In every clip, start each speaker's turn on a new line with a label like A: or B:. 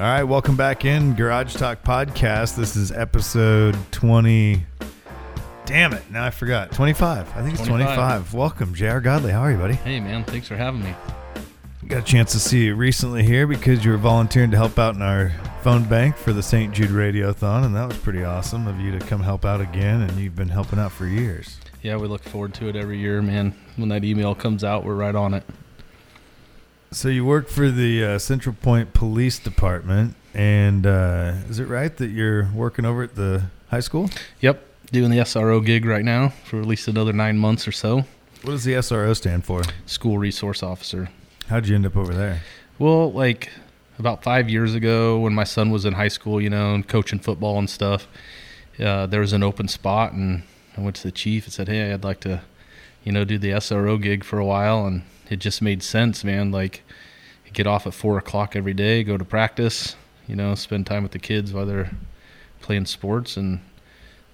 A: All right, welcome back in Garage Talk Podcast. This is episode 20. Damn it, now I forgot. 25. I think it's 25.
B: 25.
A: Welcome, JR Godley. How are you, buddy?
B: Hey, man, thanks for having me.
A: Got a chance to see you recently here because you were volunteering to help out in our phone bank for the St. Jude Radiothon, and that was pretty awesome of you to come help out again, and you've been helping out for years.
B: Yeah, we look forward to it every year, man. When that email comes out, we're right on it.
A: So you work for the uh, Central Point Police Department, and uh, is it right that you're working over at the high school?
B: Yep, doing the SRO gig right now for at least another nine months or so.
A: What does the SRO stand for?
B: School resource officer.
A: How'd you end up over there?
B: Well, like about five years ago, when my son was in high school, you know, and coaching football and stuff, uh, there was an open spot, and I went to the chief and said, "Hey, I'd like to, you know, do the SRO gig for a while," and it just made sense, man. Like, get off at four o'clock every day, go to practice, you know, spend time with the kids while they're playing sports, and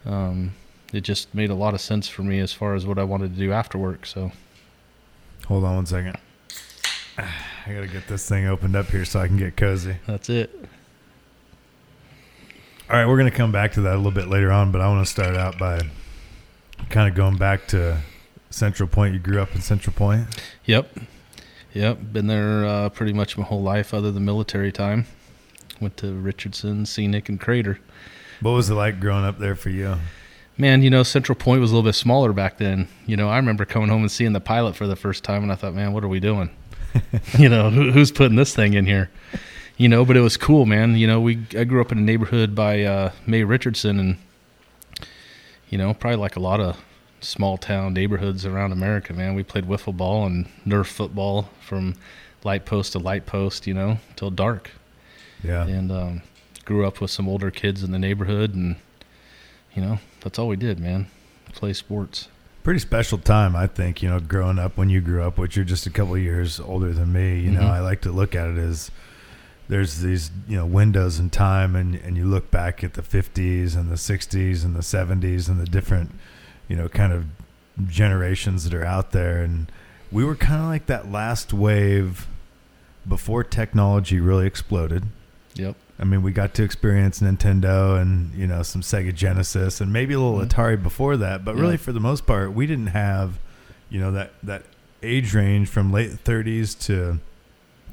B: um, it just made a lot of sense for me as far as what I wanted to do after work. So,
A: Hold on one second. I gotta get this thing opened up here so I can get cozy.
B: that's it.
A: All right, we're gonna come back to that a little bit later on, but I want to start out by kind of going back to Central Point. You grew up in Central Point.
B: Yep. Yep. Been there uh, pretty much my whole life other than military time. Went to Richardson, Scenic, and Crater.
A: What was it like growing up there for you?
B: Man, you know, Central Point was a little bit smaller back then. You know, I remember coming home and seeing the pilot for the first time, and I thought, man, what are we doing? you know, who, who's putting this thing in here? You know, but it was cool, man. You know, we I grew up in a neighborhood by uh, Mae Richardson, and you know, probably like a lot of small town neighborhoods around America, man. We played wiffle ball and Nerf football from light post to light post, you know, till dark.
A: Yeah,
B: And um, grew up with some older kids in the neighborhood, and you know, that's all we did, man. Play sports.
A: pretty special time, I think. You know, growing up when you grew up, which you're just a couple of years older than me. You know,
B: Mhm.
A: I like to look at it as there's these you know windows in time, and and you look back at the 50s and the 60s and the 70s and the different you know kind of generations that are out there, and we were kind of like that last wave before technology really exploded.
B: Yep.
A: I mean, we got to experience Nintendo and you know some Sega Genesis and maybe a little
B: Mhm.
A: Atari before that, but
B: Yeah.
A: really for the most part, we didn't have you know that that age range from late 30s to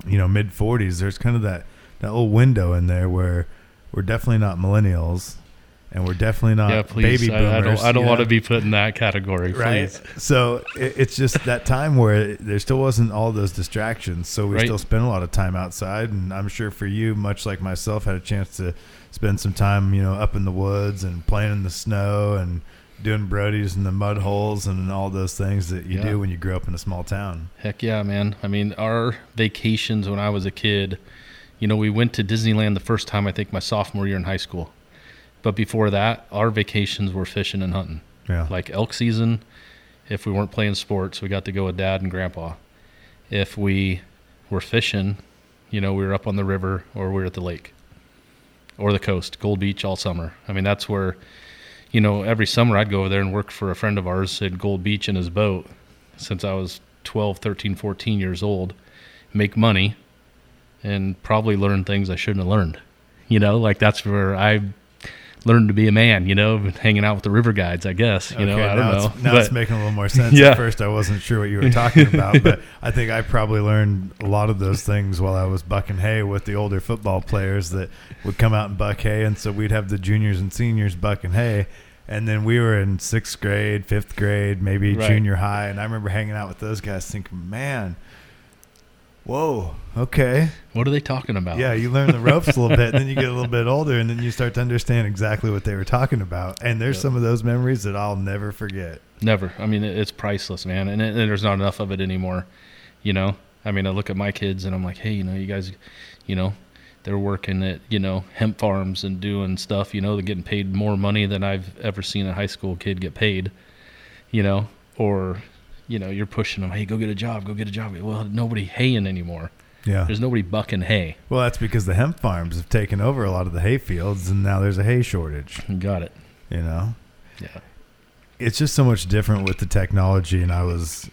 A: you know mid 40s. There's kind of that that little window in there where we're definitely not millennials and we're definitely not
B: yeah, please.
A: baby
B: I,
A: boomers.
B: I don't. I don't want to be put in that category.
A: right.
B: Please.
A: So it, it's just that time where there still wasn't all those distractions. So we
B: Right.
A: still spent a lot of time outside, and I'm sure for you, much like myself, had a chance to spend some time, you know, up in the woods and playing in the snow and doing brodies in the mud holes and all those things that you
B: Yeah.
A: do when you grow up in a small town.
B: Heck yeah, man. I mean, our vacations when I was a kid, you know, we went to Disneyland the first time I think my sophomore year in high school. But before that, our vacations were fishing and hunting.
A: Yeah.
B: Like elk season, if we weren't playing sports, we got to go with dad and grandpa. If we were fishing, you know, we were up on the river or we were at the lake or the coast, Gold Beach all summer. I mean, that's where, you know, every summer I'd go over there and work for a friend of ours at Gold Beach in his boat since I was 12, 13, 14 years old, make money and probably learn things I shouldn't have learned. You know, like that's where I learned to be a man, you know, hanging out with the river guides, I guess. You know,
A: Okay,
B: I don't know.
A: It's, now
B: But-
A: it's making a little more sense.
B: Yeah.
A: At first, I wasn't sure what you were talking about, but I think I probably learned a lot of those things while I was bucking hay with the older football players that would come out and buck hay, and so we'd have the juniors and seniors bucking hay. And then we were in sixth grade, fifth grade, maybe
B: Right.
A: junior high, and I remember hanging out with those guys, thinking, "Man, whoa, okay,
B: what are they talking about?
A: yeah, you learn the ropes a little bit, then you get a little bit older, and then you start to understand exactly what they were talking about. And there's
B: Yep.
A: some of those memories that I'll never forget.
B: Never. I mean, it's priceless, man. And, it, and there's not enough of it anymore. You know, I mean, I look at my kids and I'm like, hey, you know, you guys, you know, they're working at, you know, hemp farms and doing stuff, you know, they're getting paid more money than I've ever seen a high school kid get paid, you know, or, you know, you're pushing them, hey, go get a job, go get a job. Well, nobody haying anymore.
A: Yeah.
B: There's nobody bucking hay.
A: Well, that's because the hemp farms have taken over a lot of the hay fields, and now there's a hay shortage.
B: Got it.
A: You know,
B: Yeah.
A: it's just so much different with the technology. And I was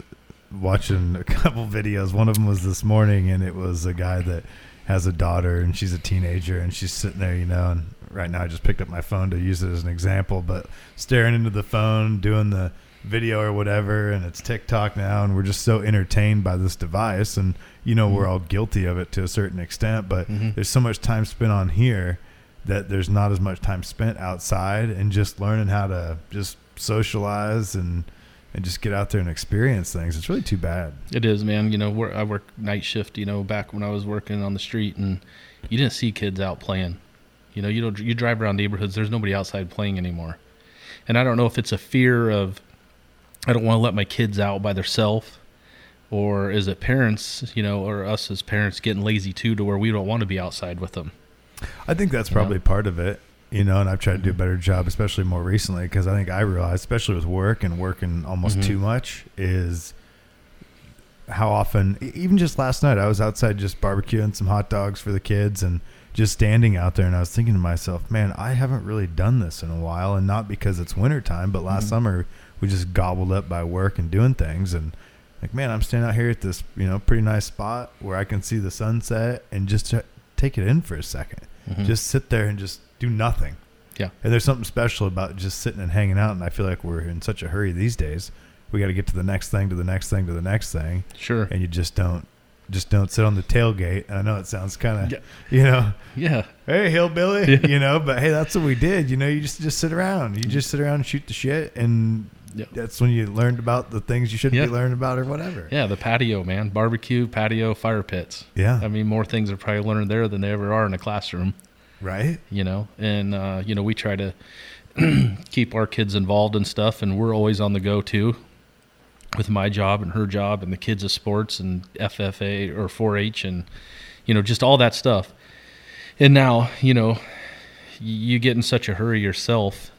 A: watching a couple videos. One of them was this morning, and it was a guy that has a daughter and she's a teenager and she's sitting there, you know, and right now I just picked up my phone to use it as an example, but staring into the phone, doing the video or whatever, and it's TikTok now, and we're just so entertained by this device, and you know we're all guilty of it to a certain extent, but
B: Mhm.
A: there's so much time spent on here that there's not as much time spent outside and just learning how to just socialize and and just get out there and experience things. It's really too bad.
B: It is, man. You know, I work night shift. You know, back when I was working on the street, and you didn't see kids out playing. You know, you don't. You drive around neighborhoods. There's nobody outside playing anymore. And I don't know if it's a fear of I don't want to let my kids out by themselves, or is it parents, you know, or us as parents getting lazy too, to where we don't want to be outside with them.
A: I think that's
B: Yeah.
A: probably part of it, you know, and I've tried to do a
B: Mhm.
A: better job, especially more recently, because I think I realized, especially with work and working almost
B: Mhm.
A: too much, is how often, even just last night, I was outside just barbecuing some hot dogs for the kids and just standing out there. And I was thinking to myself, man, I haven't really done this in a while. And not because it's wintertime, but last
B: Mhm.
A: summer we just gobbled up by work and doing things. And like, man, I'm standing out here at this, you know, pretty nice spot where I can see the sunset and just t- take it in for a second
B: Mhm.
A: just sit there and just do nothing.
B: Yeah.
A: And there's something special about just sitting and hanging out. And I feel like we're in such a hurry these days. We got to get to the next thing, to the next thing, to the next thing,
B: sure.
A: and you just don't, just don't sit on the tailgate. And I know it sounds kind of,
B: Yeah.
A: you know,
B: Yeah.
A: hey hillbilly,
B: Yeah.
A: you know, but hey, that's what we did. You know, you just just sit around. You just sit around and shoot the shit, and
B: Yeah.
A: that's when you learned about the things you shouldn't
B: Yeah.
A: be learning about or whatever.
B: Yeah. The patio, man. Barbecue, patio, fire pits.
A: Yeah.
B: I mean, more things are probably learned there than they ever are in a classroom.
A: right.
B: you know and uh, you know we try to keep our kids involved and stuff and we're always on the go too with my job and her job and the kids of sports and ffa or 4-h and you know just all that stuff and now you know you get in such a hurry yourself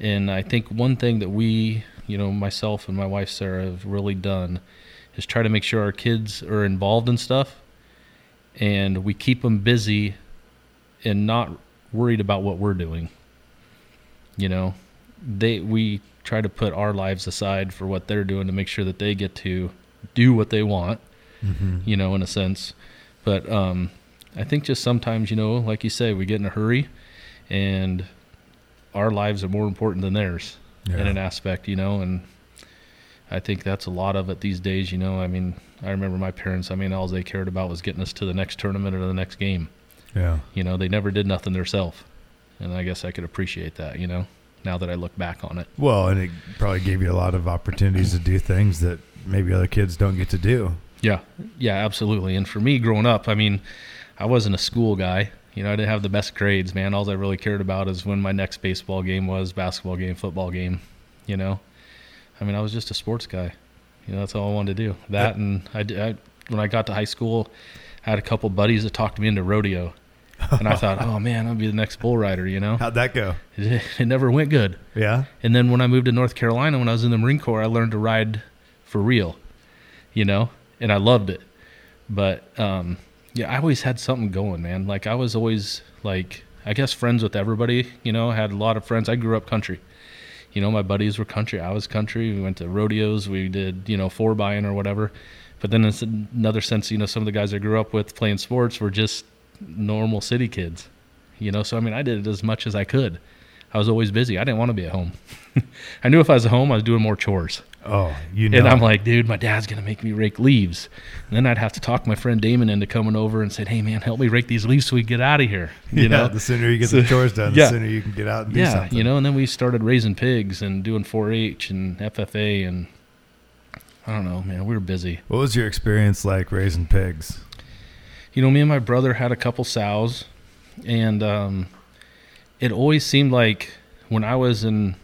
B: and i think one thing that we you know myself and my wife sarah have really done is try to make sure our kids are involved in stuff and we keep them busy and not worried about what we're doing. You know, they we try to put our lives aside for what they're doing to make sure that they get to do what they want,
A: Mm-hmm.
B: you know, in a sense. But um I think just sometimes, you know, like you say, we get in a hurry and our lives are more important than theirs in an aspect, you know, and I think that's a lot of it these days, you know. I mean, I remember my parents, I mean, all they cared about was getting us to the next tournament or the next game.
A: yeah.
B: You know, they never did nothing themselves. And I guess I could appreciate that, you know, now that I look back on it.
A: Well, and it probably gave you a lot of opportunities to do things that maybe other kids don't get to do.
B: Yeah. Yeah, absolutely. And for me growing up, I mean, I wasn't a school guy. You know, I didn't have the best grades, man. All I really cared about is when my next baseball game was, basketball game, football game, you know. I mean, I was just a sports guy. You know, that's all I wanted to do. That and I, I when I got to high school, I had a couple buddies that talked me into rodeo. And I thought, "Oh man, I'll be the next bull rider," you know.
A: How'd that go?
B: It, it never went good.
A: Yeah.
B: And then when I moved to North Carolina, when I was in the Marine Corps, I learned to ride for real, you know, and I loved it. But um, yeah, I always had something going, man. Like I was always like, I guess friends with everybody. You know, had a lot of friends. I grew up country. You know, my buddies were country. I was country. We went to rodeos. We did, you know, four buying or whatever. But then in another sense, you know, some of the guys I grew up with playing sports were just normal city kids. You know, so I mean, I did it as much as I could. I was always busy. I didn't want to be at home. I knew if I was at home, I was doing more chores.
A: Oh, you know.
B: And I'm like, dude, my dad's gonna make me rake leaves. And then I'd have to talk my friend Damon into coming over and said, hey man, help me rake these leaves so we get out of here. You
A: yeah,
B: know,
A: the sooner you get
B: So-
A: the chores done, the sooner you can get out and do
B: yeah,
A: something.
B: you know. And then we started raising pigs and doing 4-H and FFA and I don't know, man. We were busy.
A: What was your experience like raising pigs?
B: You know, me and my brother had a couple sows, and um, it always seemed like when I was in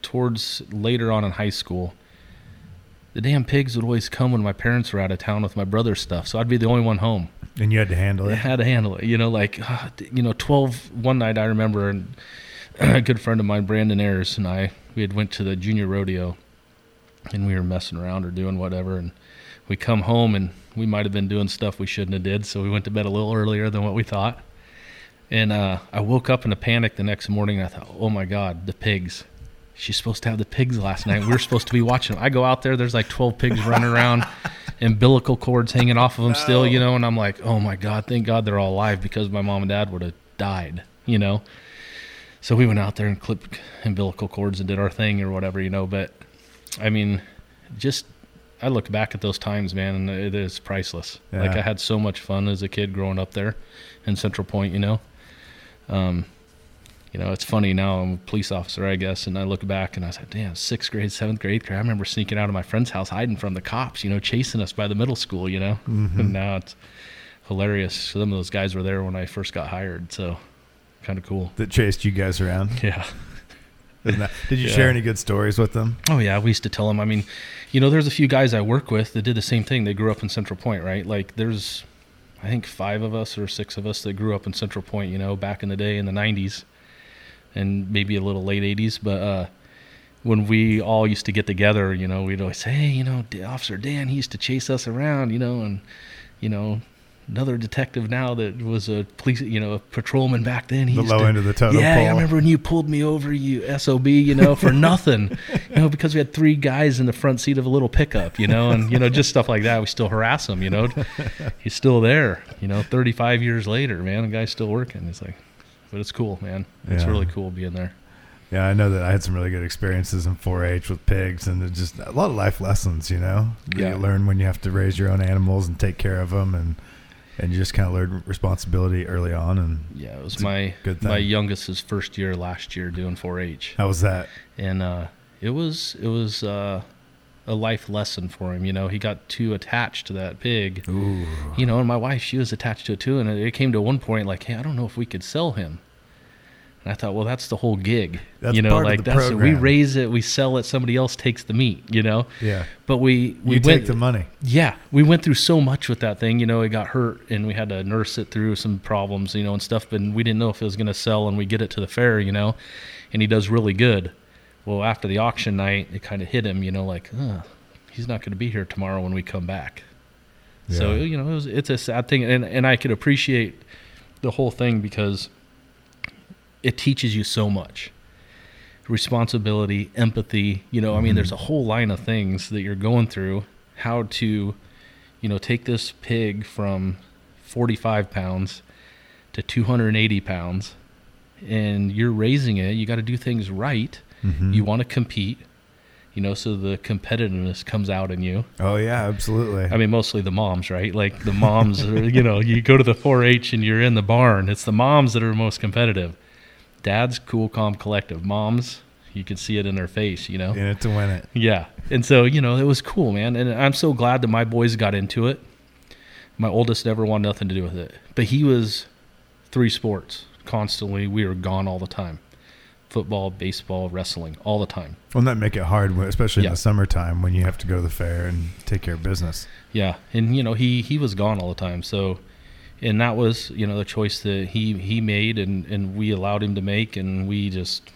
B: towards later on in high school, the damn pigs would always come when my parents were out of town with my brother's stuff. So I'd be the only one home.
A: And you had to handle
B: I
A: it.
B: had to handle it. You know, like, ah, d- you know, 12, one night I remember, and a good friend of mine, Brandon Ayers, and I, we had went to the junior rodeo, and we were messing around or doing whatever, and we come home, and we might have been doing stuff we shouldn't have did, so we went to bed a little earlier than what we thought. And uh, I woke up in a panic the next morning, and I thought, oh my God, the pigs. She's supposed to have the pigs last night. We were supposed to be watching them. I go out there, there's like 12 pigs running around umbilical cords hanging off of them still, you know. And I'm like, oh my god, thank God they're all alive because my mom and dad would have died, you know. So we went out there and clipped umbilical cords and did our thing or whatever, you know. But I mean, just I look back at those times, man, and it is priceless. Like I had so much fun as a kid growing up there in Central Point, you know. Um, you know, it's funny now. I'm a police officer, I guess, and I look back and I said, "Damn, sixth grade, seventh grade, I remember sneaking out of my friend's house, hiding from the cops, you know, chasing us by the middle school, you know."
A: Mhm.
B: And now it's hilarious. Some of those guys were there when I first got hired, so kind of cool.
A: That chased you guys around.
B: Yeah.
A: That- did you
B: Yeah.
A: share any good stories with them?
B: Oh yeah, we used to tell them. I mean, you know, there's a few guys I work with that did the same thing. They grew up in Central Point, right? Like there's, I think five of us or six of us that grew up in Central Point. You know, back in the day in the '90s, and maybe a little late '80s. But uh, when we all used to get together, you know, we'd always say, hey, you know, Officer Dan, he used to chase us around, you know, and you know. Another detective now that was a police, you know, a patrolman back then. He
A: The low
B: to-
A: end of the totem
B: yeah,
A: pole.
B: I remember when you pulled me over, you sob, you know, for nothing, you know, because we had three guys in the front seat of a little pickup, you know, and you know, just stuff like that. We still harass him, you know. He's still there, you know, 35 years later, man. The guy's still working. It's like, but it's cool, man. It's
A: Yeah.
B: really cool being there.
A: Yeah, I know that I had some really good experiences in 4-H with pigs, and just a lot of life lessons. You know, that
B: Yeah.
A: you learn when you have to raise your own animals and take care of them, and and you just kind of learned responsibility early on. And
B: Yeah, it was my
A: good
B: my youngest's first year last year doing 4-H.
A: how was that?
B: and uh, it was it was uh, a life lesson for him. You know, he got too attached to that pig.
A: Ooh,
B: You know, and my wife, she was attached to it too. And it it came to one point like, hey, I don't know if we could sell him. And I thought, well, that's the whole gig.
A: That's
B: you know, like that's we raise it, we sell it, somebody else takes the meat. You know,
A: yeah.
B: but we we
A: You
B: went
A: take the money.
B: yeah, we went through so much with that thing. You know, it got hurt, and we had to nurse it through some problems, you know, and stuff. But we didn't know if it was going to sell, and we get it to the fair, you know, and he does really good. Well, after the auction night, it kind of hit him, you know, like, uh, he's not going to be here tomorrow when we come back.
A: Yeah.
B: So you know, it was, it's a sad thing, and and I could appreciate the whole thing because it teaches you so much responsibility, empathy. You know, I mean, there's a whole line of things that you're going through. How to, you know, take this pig from 45 pounds to 280 pounds, and you're raising it. You got to do things right.
A: Mhm.
B: You want to compete. You know, so the competitiveness comes out in you.
A: Oh yeah, absolutely.
B: I mean, mostly the moms, right? Like the moms, are, you know, you go to the 4-H and you're in the barn. It's the moms that are most competitive. Dad's cool, calm, collective. Moms, you could see it in their face, you know.
A: in it to win it.
B: Yeah, and so you know, it was cool, man. And I'm so glad that my boys got into it. My oldest never wanted nothing to do with it, but he was three sports constantly. We were gone all the time. Football, baseball, wrestling, all the time.
A: Wouldn't that make it hard, especially
B: Yeah.
A: in the summertime when you have to go to the fair and take care of business?
B: Yeah, and you know he he was gone all the time. So, and that was you know the choice that he he made, and and we allowed him to make, and we just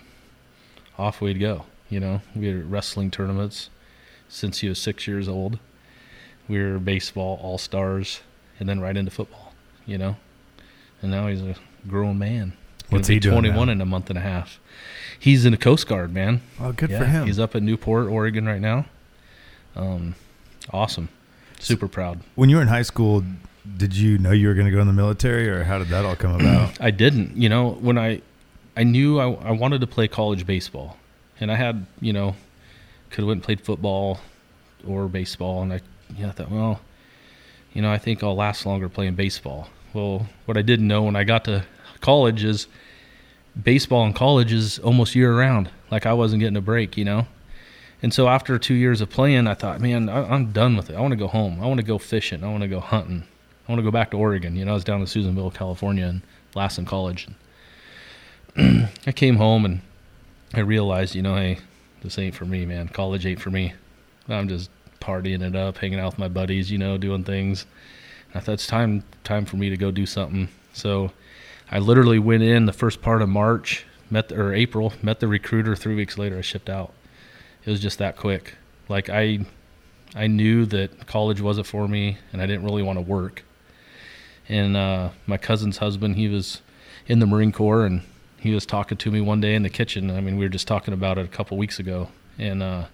B: off we'd go. You know, we had wrestling tournaments since he was six years old. We were baseball all stars, and then right into football. You know, and now he's a grown man.
A: What's he doing
B: 21
A: now?
B: in a month and a half. He's in the Coast Guard, man.
A: Oh, good
B: yeah,
A: for him.
B: He's up in Newport, Oregon right now. Um, awesome. Super proud.
A: when you were in high school, did you know you were going to go in the military, or how did that all come about?
B: I didn't. You know, when I, I knew I, I wanted to play college baseball, and I had, you know, could have went and played football or baseball, and I, yeah, I thought, well, you know, I think I'll last longer playing baseball. Well, what I didn't know when I got to college is baseball in college is almost year round. Like I wasn't getting a break, you know. And so after two years of playing, I thought, man, I, I'm done with it. I want to go home. I want to go fishing. I want to go hunting. I want to go back to Oregon. You know, I was down in Susanville, California, and last in college. I came home and I realized, you know, hey, this ain't for me, man. College ain't for me. I'm just partying it up, hanging out with my buddies, you know, doing things. I thought it's time time for me to go do something. So I literally went in the first part of March, met the, or April, met the recruiter. Three weeks later, I shipped out. It was just that quick. Like I, I knew that college wasn't for me, and I didn't really want to work. And uh, my cousin's husband, he was in the Marine Corps, and he was talking to me one day in the kitchen. I mean, we were just talking about it a couple weeks ago, and uh,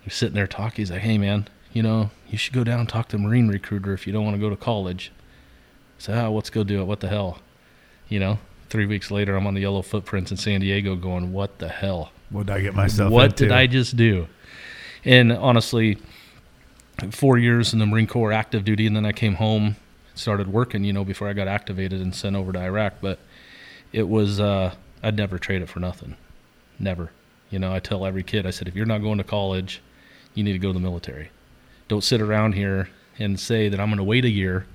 B: we were sitting there talking. He's like, "Hey, man, you know, you should go down and talk to a Marine recruiter if you don't want to go to college. I said, oh, let's go do it. What the hell? You know, three weeks later, I'm on the yellow footprints in San Diego going, what the hell?
A: What did I get myself
B: what
A: into?
B: did I just do? And honestly, four years in the Marine Corps active duty, and then I came home, started working, you know, before I got activated and sent over to Iraq. But it was, uh, I'd never trade it for nothing. Never. You know, I tell every kid, I said, if you're not going to college, you need to go to the military. Don't sit around here and say that I'm going to wait a year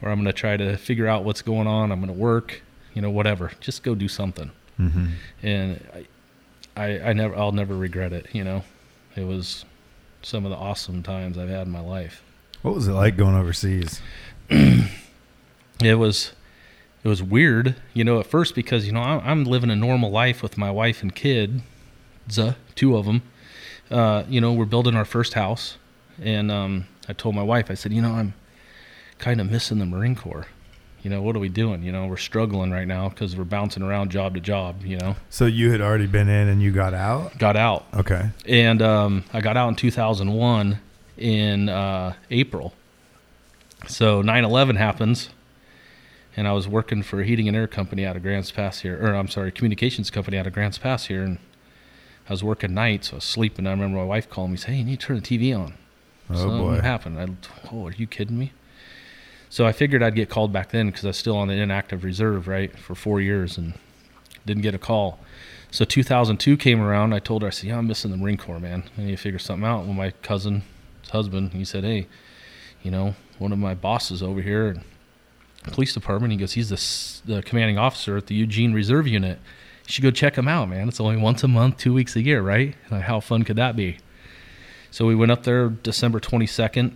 B: or I'm going to try to figure out what's going on. I'm going to work, you know, whatever. Just go do something.
A: hmm
B: And I, I, I never, I'll never regret it. You know, it was some of the awesome times I've had in my life.
A: What was it like going overseas?
B: It was, it was weird, you know, at first because you know I'm, I'm living a normal life with my wife and kid, Za, two of them. Uh, you know, we're building our first house, and um, I told my wife, I said, you know, I'm kind of missing the Marine Corps. You know, what are we doing? You know, we're struggling right now because we're bouncing around job to job. You know,
A: So you had already been in and you got out?
B: got out,
A: Okay.
B: and um, I got out in 2001 in uh, April. So 9/11 happens, and I was working for a heating and air company out of Grants Pass here, or I'm sorry, communications company out of Grants Pass here, and I was working nights. So I was sleeping. I remember my wife calling me, saying, "Hey, you need to turn the TV on."
A: Oh
B: Something
A: boy.
B: happened. I, oh, are you kidding me? So I figured I'd get called back then because I was still on the inactive reserve, right, for four years and didn't get a call. So 2002 came around. I told her, I said, "Yeah, I'm missing the Marine Corps, man. I need to figure something out." Well, my cousin's husband, he said, "Hey, you know, one of my bosses over here, in police department. He goes, he's the, the commanding officer at the Eugene Reserve Unit. You should go check him out, man. It's only once a month, two weeks a year, right? Like, how fun could that be?" So we went up there December 22nd,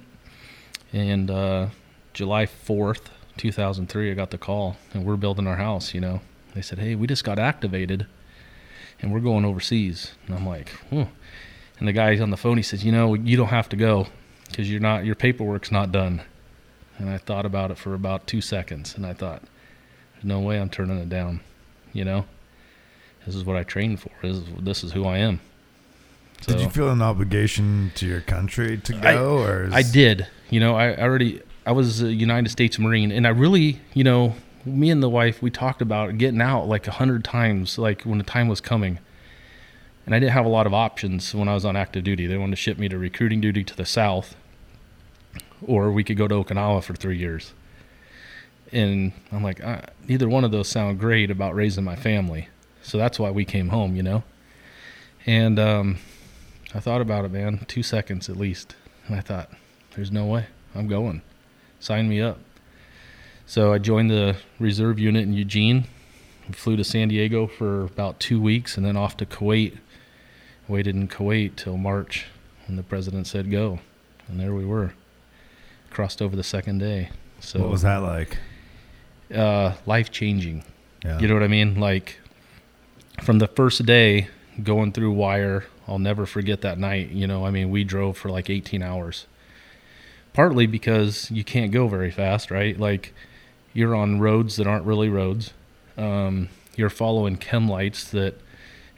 B: and uh, July 4th, 2003, I got the call, and we're building our house. You know, they said, "Hey, we just got activated, and we're going overseas." And I'm like, "Whoa." And the guy on the phone, he says, "You know, you don't have to go because you're not your paperwork's not done." And I thought about it for about two seconds, and I thought, "There's no way I'm turning it down." You know, this is what I trained for. This is, this is who I am.
A: Did you feel an obligation to your country to
B: I-
A: go, or is,
B: I did. You know, I already I was a United States Marine, and I really, you know, me and the wife we talked about getting out like a hundred times, like when the time was coming. And I didn't have a lot of options when I was on active duty. They wanted to ship me to recruiting duty to the south, or we could go to Okinawa for three years. And I'm like, uh, neither one of those sound great about raising my family. So that's why we came home, you know. And um, I thought about it, man, two seconds at least. And I thought, there's no way. I'm going. Sign me up. So I joined the reserve unit in Eugene. Flew to San Diego for about two weeks and then off to Kuwait. Waited in Kuwait till March when the president said go. And there we were. Crossed over the second day. So
A: what was that like?
B: uh, life changing.
A: Yeah.
B: You know what I mean? Like from the first day going through wire, I'll never forget that night. You know, I mean, we drove for like 18 hours. Partly because you can't go very fast, right? Like you're on roads that aren't really roads. Um, you're following chem lights that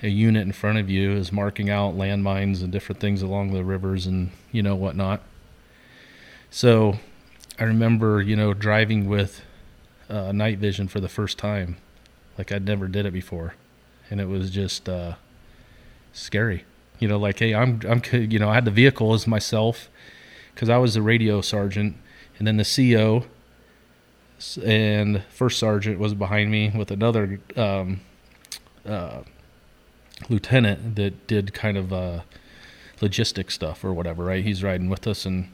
B: a unit in front of you is marking out landmines and different things along the rivers and you know whatnot. So I remember, you know, driving with uh, night vision for the first time. Like I'd never did it before, and it was just uh, scary. You know, like hey, I'm I'm you know I had the vehicle as myself because I was the radio sergeant, and then the CO and first sergeant was behind me with another um, uh, lieutenant that did kind of uh, logistic stuff or whatever. Right, he's riding with us, and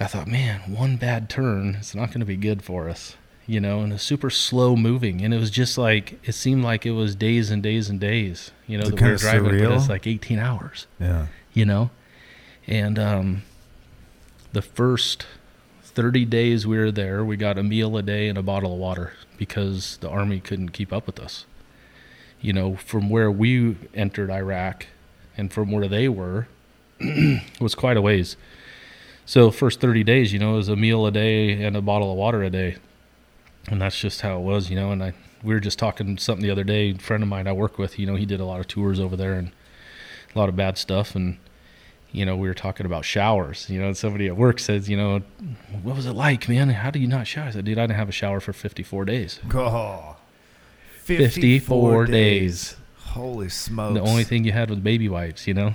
B: I thought, man, one bad turn, it's not going to be good for us you know, and it's super slow moving. And it was just like, it seemed like it was days and days and days, you know,
A: Is it
B: that we were driving, but it's
A: surreal?
B: like 18 hours,
A: Yeah.
B: you know? And um, the first 30 days we were there, we got a meal a day and a bottle of water because the Army couldn't keep up with us. You know, from where we entered Iraq and from where they were it was quite a ways. So first 30 days, you know, it was a meal a day and a bottle of water a day. And that's just how it was, you know, and I we were just talking something the other day, a friend of mine I work with, you know, he did a lot of tours over there and a lot of bad stuff and you know, we were talking about showers. You know, and somebody at work says, you know, what was it like, man? How do you not shower? I said, dude, I didn't have a shower for 54 days.
A: Oh,
B: 54 days.
A: Holy smokes!
B: The only thing you had was baby wipes, you know.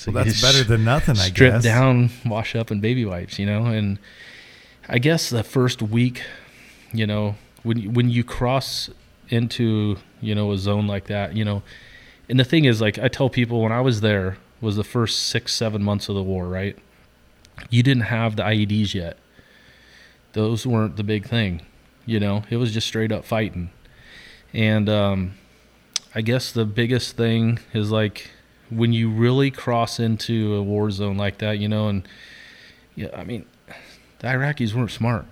B: So
A: well, that's better than nothing, I
B: strip
A: guess.
B: down, wash up, and baby wipes, you know. And I guess the first week, you know, when when you cross into you know a zone like that, you know, and the thing is, like I tell people, when I was there, was the first six seven months of the war, right? You didn't have the IEDs yet. Those weren't the big thing, you know. It was just straight up fighting, and um, I guess the biggest thing is like when you really cross into a war zone like that, you know, and yeah, I mean, the Iraqis weren't smart.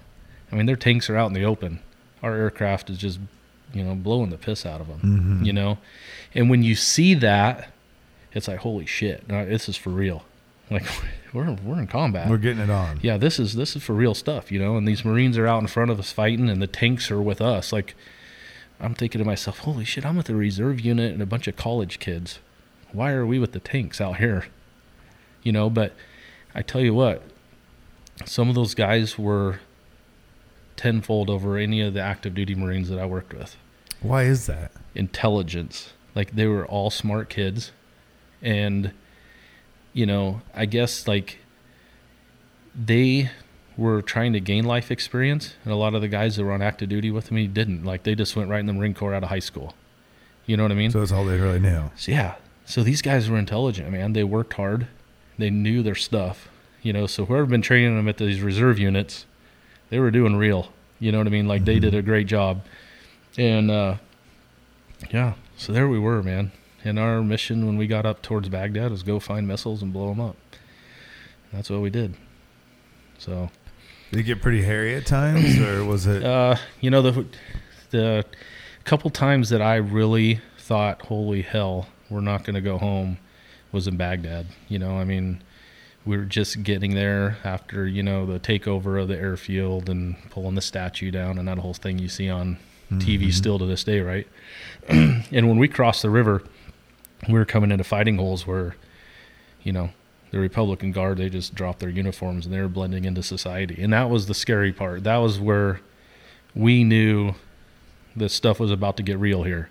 B: I mean, their tanks are out in the open. Our aircraft is just, you know, blowing the piss out of them,
A: Mhm.
B: you know. And when you see that, it's like, holy shit, no, this is for real. Like we're we're in combat.
A: We're getting it on.
B: yeah, this is this is for real stuff, you know. And these Marines are out in front of us fighting, and the tanks are with us. Like, I'm thinking to myself, holy shit, I'm with a reserve unit and a bunch of college kids. Why are we with the tanks out here? You know, but I tell you what, some of those guys were tenfold over any of the active duty Marines that I worked with.
A: Why is that?
B: Intelligence, like they were all smart kids, and you know, I guess like they were trying to gain life experience, and a lot of the guys that were on active duty with me didn't. Like they just went right in the Marine Corps out of high school. You know what I mean?
A: So that's all they really knew.
B: So yeah, so these guys were intelligent, man. They worked hard. They knew their stuff. You know, so whoever been training them at these reserve units, they were doing real. You know what I mean? Like they did a great job. And uh yeah, so there we were, man. And our mission when we got up towards Baghdad was go find missiles and blow them up. That's what we did. So
A: Did it get pretty hairy at times, or was it?
B: uh, you know the the couple times that I really thought, "Holy hell, we're not going to go home," was in Baghdad. You know, I mean, we were just getting there after you know the takeover of the airfield and pulling the statue down and that whole thing you see on TV
A: Mhm.
B: still to this day, right? and when we crossed the river, we were coming into fighting holes where, you know, the Republican Guard they just dropped their uniforms and they were blending into society, and that was the scary part. That was where we knew this stuff was about to get real here,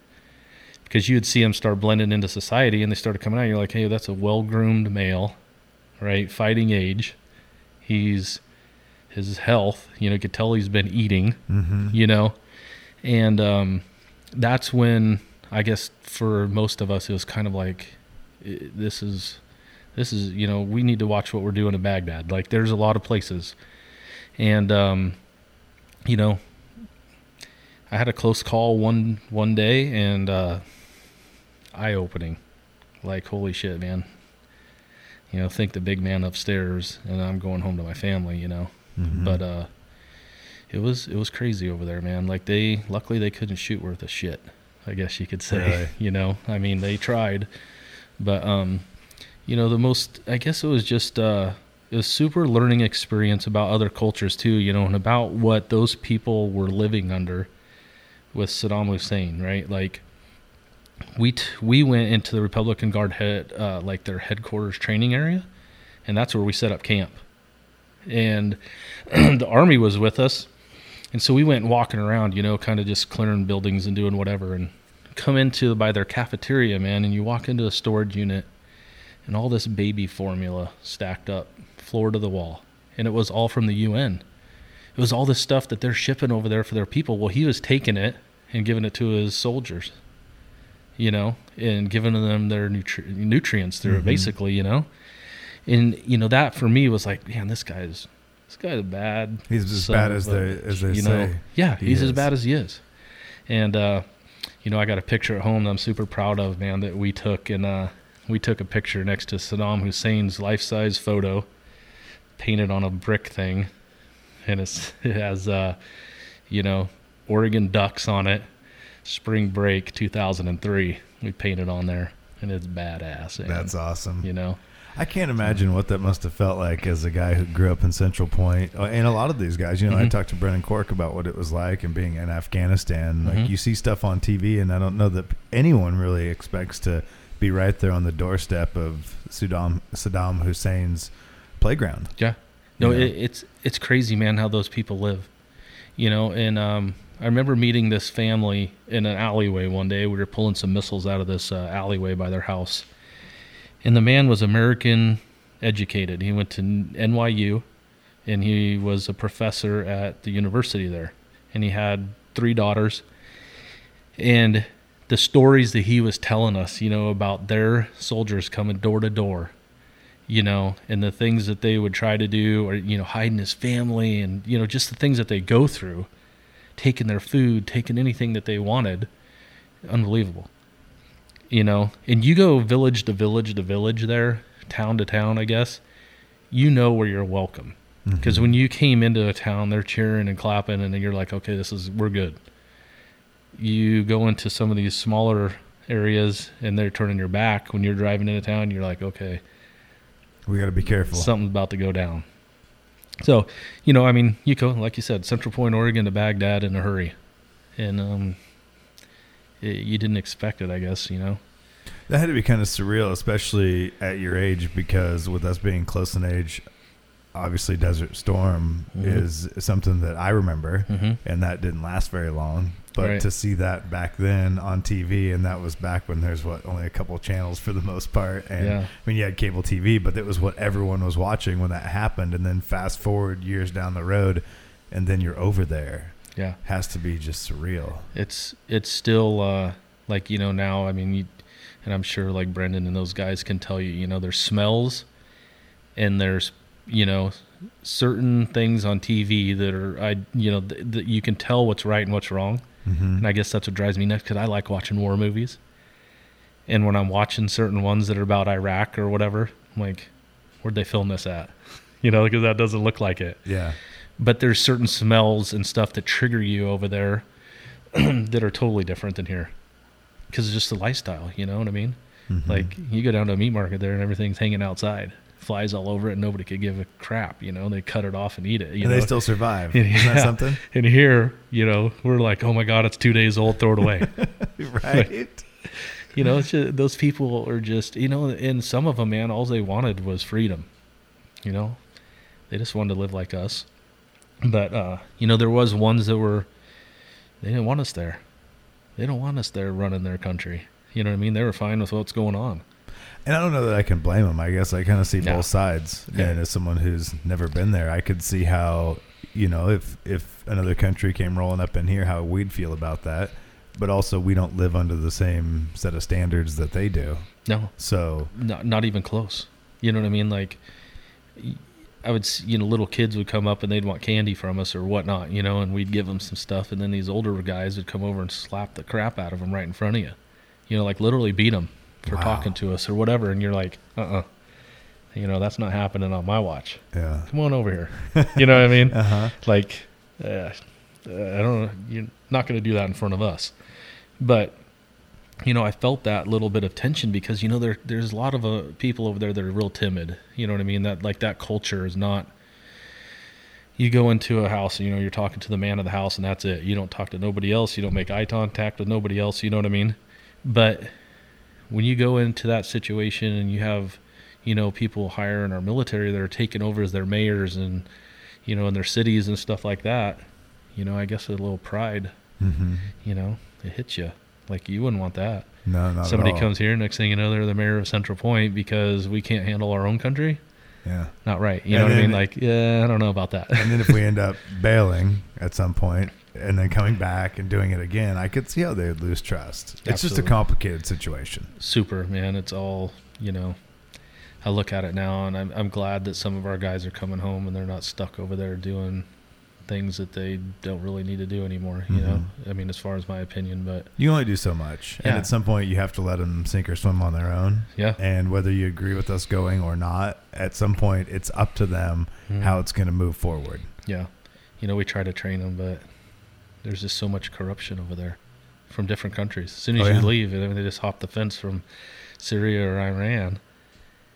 B: because you'd see them start blending into society, and they started coming out. You're like, hey, that's a well-groomed male, right? Fighting age. He's his health. You know, you could tell he's been eating
A: Mhm.
B: you know and um, that's when i guess for most of us it was kind of like this is this is you know we need to watch what we're doing in baghdad like there's a lot of places and um, you know i had a close call one one day and uh, eye opening like holy shit man. You know think the big man upstairs and i'm going home to my family you know?
A: Mhm.
B: but uh it was it was crazy over there man. Like they luckily they couldn't shoot worth a shit i guess you could say
A: Really?
B: you know? I mean they tried. But um you know the most i guess it was just uh it was super learning experience about other cultures too you know and about what those people were living under with saddam hussein right? Like we t- we went into the republican guard head uh, like their headquarters training area and that's where we set up camp. And the army was with us and so we went walking around you know kind of just clearing buildings and doing whatever and come into by their cafeteria man and you walk into a storage unit and all this baby formula stacked up floor to the wall and it was all from the UN it was all this stuff that they're shipping over there for their people. Well he was taking it and giving it to his soldiers you know and giving them their nutri- nutrients through it
A: Mhm.
B: basically you know? And you know that for me was like man this guy's this guy's bad
A: He's as bad as they as they
B: you
A: say.
B: know yeah
A: he
B: he's as bad as he is. And uh you know i got a picture at home that i'm super proud of man that we took and uh we took a picture next to saddam hussein's life-size photo painted on a brick thing. And it's it has uh you know oregon ducks on it spring break 2003 we painted on there and it's badass man.
A: That's awesome.
B: you know
A: I can't imagine what that must have felt like as a guy who grew up in Central Point. Uh, And a lot of these guys, you know, I
B: Mhm.
A: talked to Brennan Cork about what it was like and being in Afghanistan. Like
B: Mhm.
A: you see stuff on TV, and I don't know that anyone really expects to be right there on the doorstep of Saddam Saddam Hussein's playground.
B: Yeah. No, it, it's it's crazy, man, how those people live. You know, and um, I remember meeting this family in an alleyway one day. We were pulling some missiles out of this uh, alleyway by their house, and the man was American educated. He went to NYU, and he was a professor at the university there, and he had three daughters, and the stories that he was telling us, you know, about their soldiers coming door to door you know, and the things that they would try to do, or you know, hiding his family, and you know, just the things that they go through, taking their food, taking anything that they wanted, unbelievable. You know, and you go village to village to village there, town to town, I guess. You know where you're welcome, because
A: Mhm.
B: when you came into a town, they're cheering and clapping, and then you're like, okay, this is we're good. You go into some of these smaller areas, and they're turning your back when you're driving into town. You're like, okay,
A: we got to be careful.
B: something's about to go down. So, you know, I mean, you go like you said, Central Point, Oregon to Baghdad in a hurry, and um, it, you didn't expect it, I guess. You know,
A: That had to be kind of surreal, especially at your age, because with us being close in age, obviously Desert Storm
B: Mhm.
A: is something that I remember,
B: mm-hmm.
A: and that didn't last very long. But
B: Right.
A: to see that back then on TV, and that was back when there's what only a couple channels for the most part, and
B: Yeah.
A: I mean you had cable TV, but it was what everyone was watching when that happened. And then fast forward years down the road, and then you're over there.
B: yeah,
A: Has to be just surreal.
B: it's it's still uh, like you know now. I mean, you, and I'm sure like Brendan and those guys can tell you. You know, there's smells, and there's you know certain things on TV that are I you know th- that you can tell what's right and what's wrong.
A: Mm-hmm.
B: And I guess that's what drives me nuts because I like watching war movies. And when I'm watching certain ones that are about Iraq or whatever, I'm like, where'd they film this at? You know, because that doesn't look like it.
A: Yeah.
B: But there's certain smells and stuff that trigger you over there that are totally different than here because it's just the lifestyle. You know what I mean?
A: Mhm.
B: Like you go down to a meat market there and everything's hanging outside, flies all over it, and nobody could give a crap. You know, they cut it off and eat it. You
A: and
B: know?
A: they still survive.
B: Yeah.
A: Isn't that something?
B: and here, you know, we're like, oh my god, it's two days old, throw it away.
A: right.
B: You know, it's just, those people are just, you know, and some of them, man, all they wanted was freedom. You know, they just wanted to live like us. But uh, you know, there was ones that were, they didn't want us there. They don't want us there running their country. You know what I mean? They were fine with what's going on.
A: And I don't know that I can blame them. I guess I kind of see
B: No.
A: both sides.
B: Yeah.
A: And as someone who's never been there, I could see how, you know, if if another country came rolling up in here, how we'd feel about that. But also, we don't live under the same set of standards that they do.
B: No,
A: So,
B: not not even close. You know what I mean? Like, I would, you know, little kids would come up and they'd want candy from us or whatnot, you know, and we'd give them some stuff, and then these older guys would come over and slap the crap out of them right in front of you, you know, like literally beat them for
A: Wow.
B: talking to us or whatever, and you're like, uh, uh you know, that's not happening on my watch.
A: yeah.
B: Come on over here. You know what I mean?
A: Uh huh.
B: like uh, I don't know, you're not going to do that in front of us. But you know, I felt that little bit of tension because you know there there's a lot of uh, people over there that are real timid. You know what I mean? That like that culture is not. You go into a house, and you know, you're talking to the man of the house, and that's it. You don't talk to nobody else. You don't make eye contact with nobody else. You know what I mean? But when you go into that situation and you have, you know, people hire in our military that are taking over as their mayors and, you know, in their cities and stuff like that, you know, I guess a little pride,
A: Mm-hmm.
B: you know, it hits you. Like you wouldn't want that.
A: No, not
B: Somebody comes here, next thing you know, they're the mayor of Central Point because we can't handle our own country.
A: Yeah.
B: Not right. You
A: And
B: know what I mean? Like, yeah, I don't know about that.
A: And then if we end up bailing at some point and then coming back and doing it again, I could see how they would lose trust. It's just a complicated situation.
B: Super, man. It's all, you know, I look at it now and I'm, I'm glad that some of our guys are coming home and they're not stuck over there doing things that they don't really need to do anymore. You know, I mean, as far as my opinion, but
A: You only do so much. And at some point, you have to let them sink or swim on their own.
B: yeah.
A: And whether you agree with us going or not, at some point, it's up to them
B: Mhm.
A: how it's going to move forward.
B: Yeah. You know, we try to train them, but there's just so much corruption over there from different countries. As soon as
A: Oh,
B: you
A: yeah.
B: leave, I mean, they just hop the fence from Syria or Iran.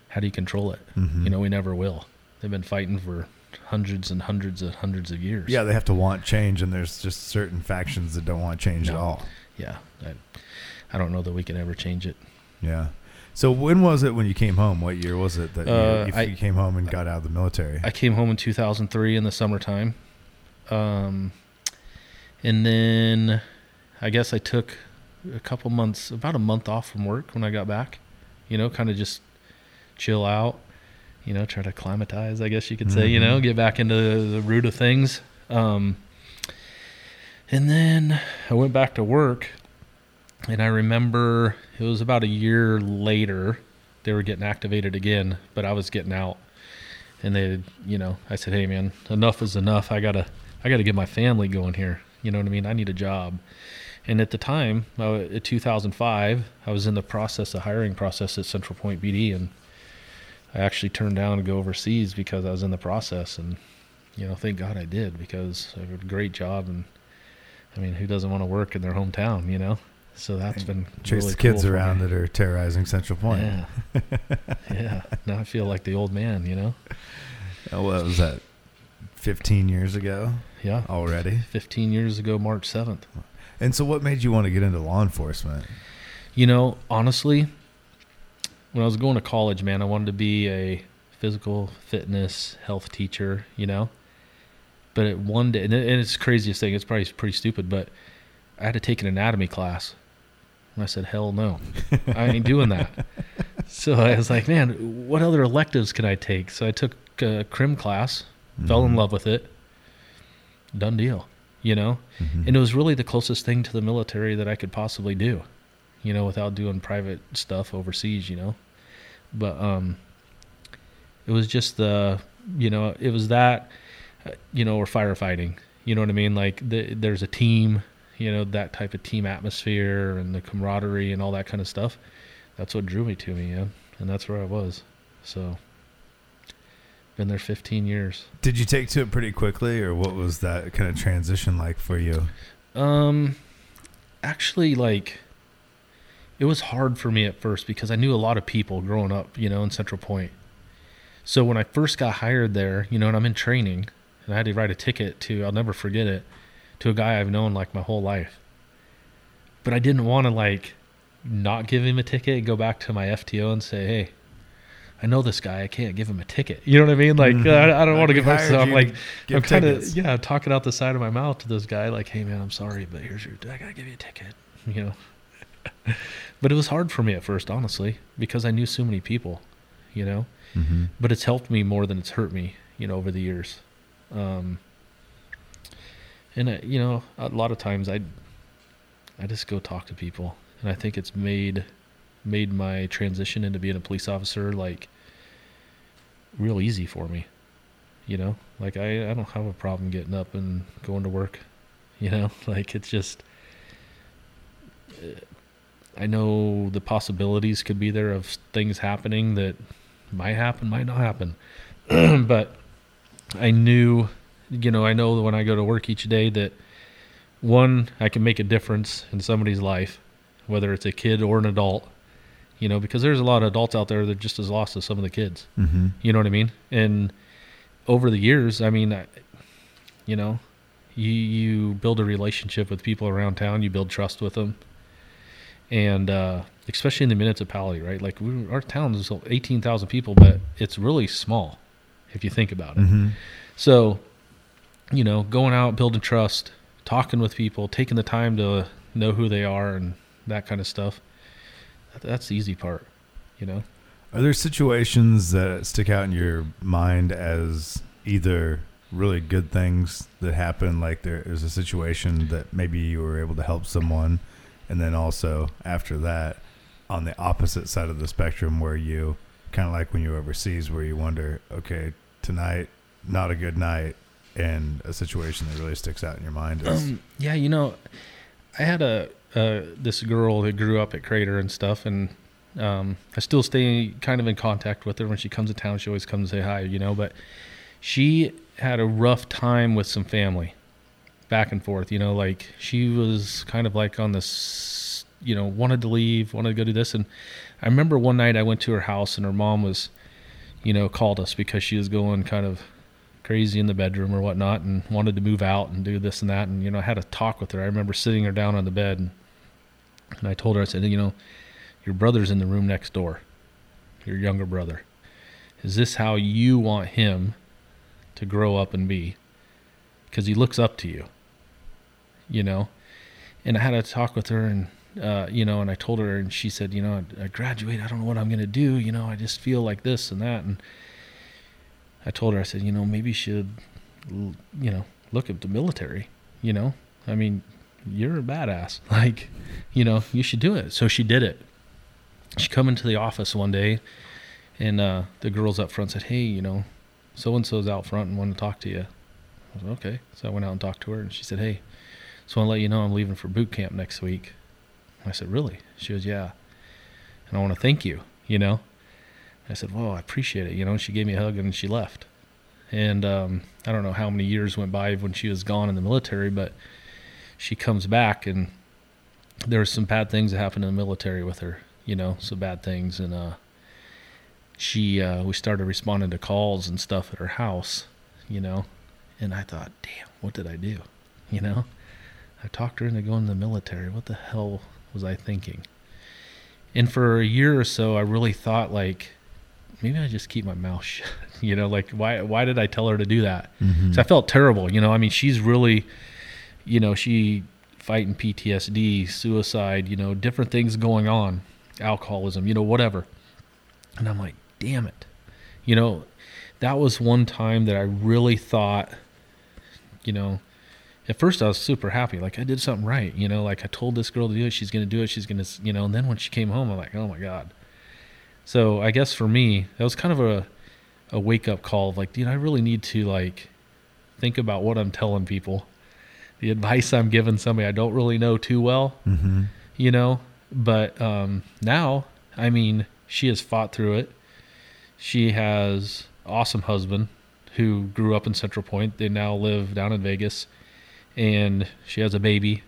B: How do you control it?
A: Mhm.
B: You know, we never will. They've been fighting for hundreds and hundreds and hundreds of years.
A: Yeah, they have to want change, and there's just certain factions that don't want change at all.
B: Yeah. I, I don't know that we can ever change it.
A: Yeah. So when was it when you came home? What year was it that you,
B: Uh,
A: if
B: I-
A: you came home and got out of the military?
B: I came home in 2003 in the summertime. Um, and then I guess I took a couple months, about a month off from work when I got back. You know, kind of just chill out, you know, try to acclimatize, I guess you could say, you know, get back into the root of things. Um, and then I went back to work, and I remember it was about a year later they were getting activated again, but I was getting out and they you know i said hey man enough is enough i gotta i gotta get my family going here you know what i mean? I need a job. And at the time uh, at 2005 i was in the process of hiring process at Central Point PD and i actually turned down to go overseas because i was in the process. And you know thank god i did because i had a great job and i mean who doesn't want to work in their hometown you know? So that's been
A: Chase
B: really
A: the kids
B: cool
A: around that are terrorizing Central Point.
B: yeah. Yeah. Now i feel like the old man you know?
A: Oh, what was that? 15 years ago
B: yeah
A: already.
B: 15 years ago march 7th
A: And so, what made you want to get into law enforcement?
B: You know, honestly, when I was going to college, man, I wanted to be a physical fitness health teacher, you know. But at one day, and it- and it's the craziest thing, it's probably pretty stupid, but I had to take an anatomy class. And I said, hell no, I ain't doing that. So I was like, man, what other electives can I take? So I took a crim class, fell in
A: Mhm.
B: love with it. Done deal, you know?
A: Mhm.
B: And it was really the closest thing to the military that I could possibly do, you know, without doing private stuff overseas, you know. But um, it was just the, you know, it was that, uh, you know, or firefighting. You know what I mean? Like the, there's a team, you know, that type of team atmosphere and the camaraderie and all that kind of stuff. That's what drew me to me, yeah. And that's where I was. So, been there 15 years.
A: Did you take to it pretty quickly, or what was that kind of transition like for you?
B: Um, actually, like, it was hard for me at first because I knew a lot of people growing up, you know, in Central Point. So when I first got hired there, you know, and I'm in training, and I had to write a ticket to, I'll never forget it, to a guy I've known like my whole life. But I didn't want to like not give him a ticket and go back to my FTO and say, hey, I know this guy. I can't give him a ticket. You know what I mean? Like,
A: Mhm.
B: I, I don't want to give
A: hired
B: So I'm like, I'm kind of yeah talking out the side of my mouth to this guy like hey man i'm sorry but here's your i gotta give you a ticket you know but it was hard for me at first honestly because i knew so many people you know
A: Mm-hmm.
B: but it's helped me more than it's hurt me you know over the years um and uh, you know a lot of times i i just go talk to people and i think it's made made my transition into being a police officer like real easy for me you know? Like i i don't have a problem getting up and going to work you know? Like it's just uh, i know the possibilities could be there of things happening that might happen might not happen. But i knew you know i know that when i go to work each day that one i can make a difference in somebody's life whether it's a kid or an adult you know because there's a lot of adults out there that are just as lost as some of the kids
A: Mm-hmm.
B: you know what I mean? And over the years, I mean, I, you know, you you build a relationship with people around town. You build trust with them, and uh, especially in the municipality, right? Like we, our town is eighteen thousand people, but it's really small if you think about it.
A: Mm-hmm.
B: So, you know, going out, building trust, talking with people, taking the time to know who they are, and that kind of stuff. That- That's the easy part, you know.
A: Are there situations that stick out in your mind as either really good things that happen, like there is a situation that maybe you were able to help someone, and then also after that, on the opposite side of the spectrum, where you kind of like when you're overseas, where you wonder, okay, tonight not a good night, and a situation that really sticks out in your mind is
B: Um, yeah, you know, I had a uh, this girl that grew up at Crater and stuff, and um, I still stay kind of in contact with her. When she comes to town, she always comes to say hi, you know. But she had a rough time with some family, back and forth. You know, like she was kind of like on this, you know, wanted to leave, wanted to go do this, and I remember one night I went to her house, and her mom was, you know, called us because she was going kind of crazy in the bedroom or whatnot and wanted to move out and do this and that and you know I had a talk with her I remember sitting her down on the bed and, and I told her I said you know your brother's in the room next door your younger brother? Is this how you want him to grow up and be? Because he looks up to you, you know? And I had a talk with her and, uh, you know, and I told her, and she said, you know, I graduate, I don't know what I'm going to do. You know, I just feel like this and that. And I told her, I said, you know, maybe you should, you know, look at the military, you know? I mean, you're a badass. Like, you know, you should do it. So she did it. She come into the office one day and uh, the girls up front said, hey, you know, so-and-so's out front and wanted to talk to you. I said, okay. So I went out and talked to her and she said, hey, so I want to let you know I'm leaving for boot camp next week. I said, really? She goes, yeah. And I want to thank you, you know? I said, well, I appreciate it. You know, she gave me a hug and she left. And um, I don't know how many years went by when she was gone in the military, but she comes back and there were some bad things that happened in the military with her, you know, some bad things. And uh, she, uh, we started responding to calls and stuff at her house, you know, and I thought, damn, what did I do? You know, I talked her into going to the military. What the hell was I thinking? And for a year or so, I really thought like, maybe I just keep my mouth shut. You know, like why why did I tell her to do that?
A: Mhm.
B: So I felt terrible. You know, I mean, she's really, you know, she fighting PTSD, suicide, you know, different things going on, alcoholism, you know, whatever. And I'm like, damn it. You know, that was one time that I really thought, you know, at first I was super happy, like I did something right, you know, like I told this girl to do it, she's gonna do it, she's gonna, you know. And then when she came home, I'm like, oh my god. So I guess for me, that was kind of a a wake up call of like, dude, I really need to like think about what I'm telling people, the advice I'm giving somebody I don't really know too well,
A: Mm-hmm.
B: you know. But um, now, I mean, she has fought through it. She has awesome husband who grew up in Central Point. They now live down in Vegas, and she has a baby,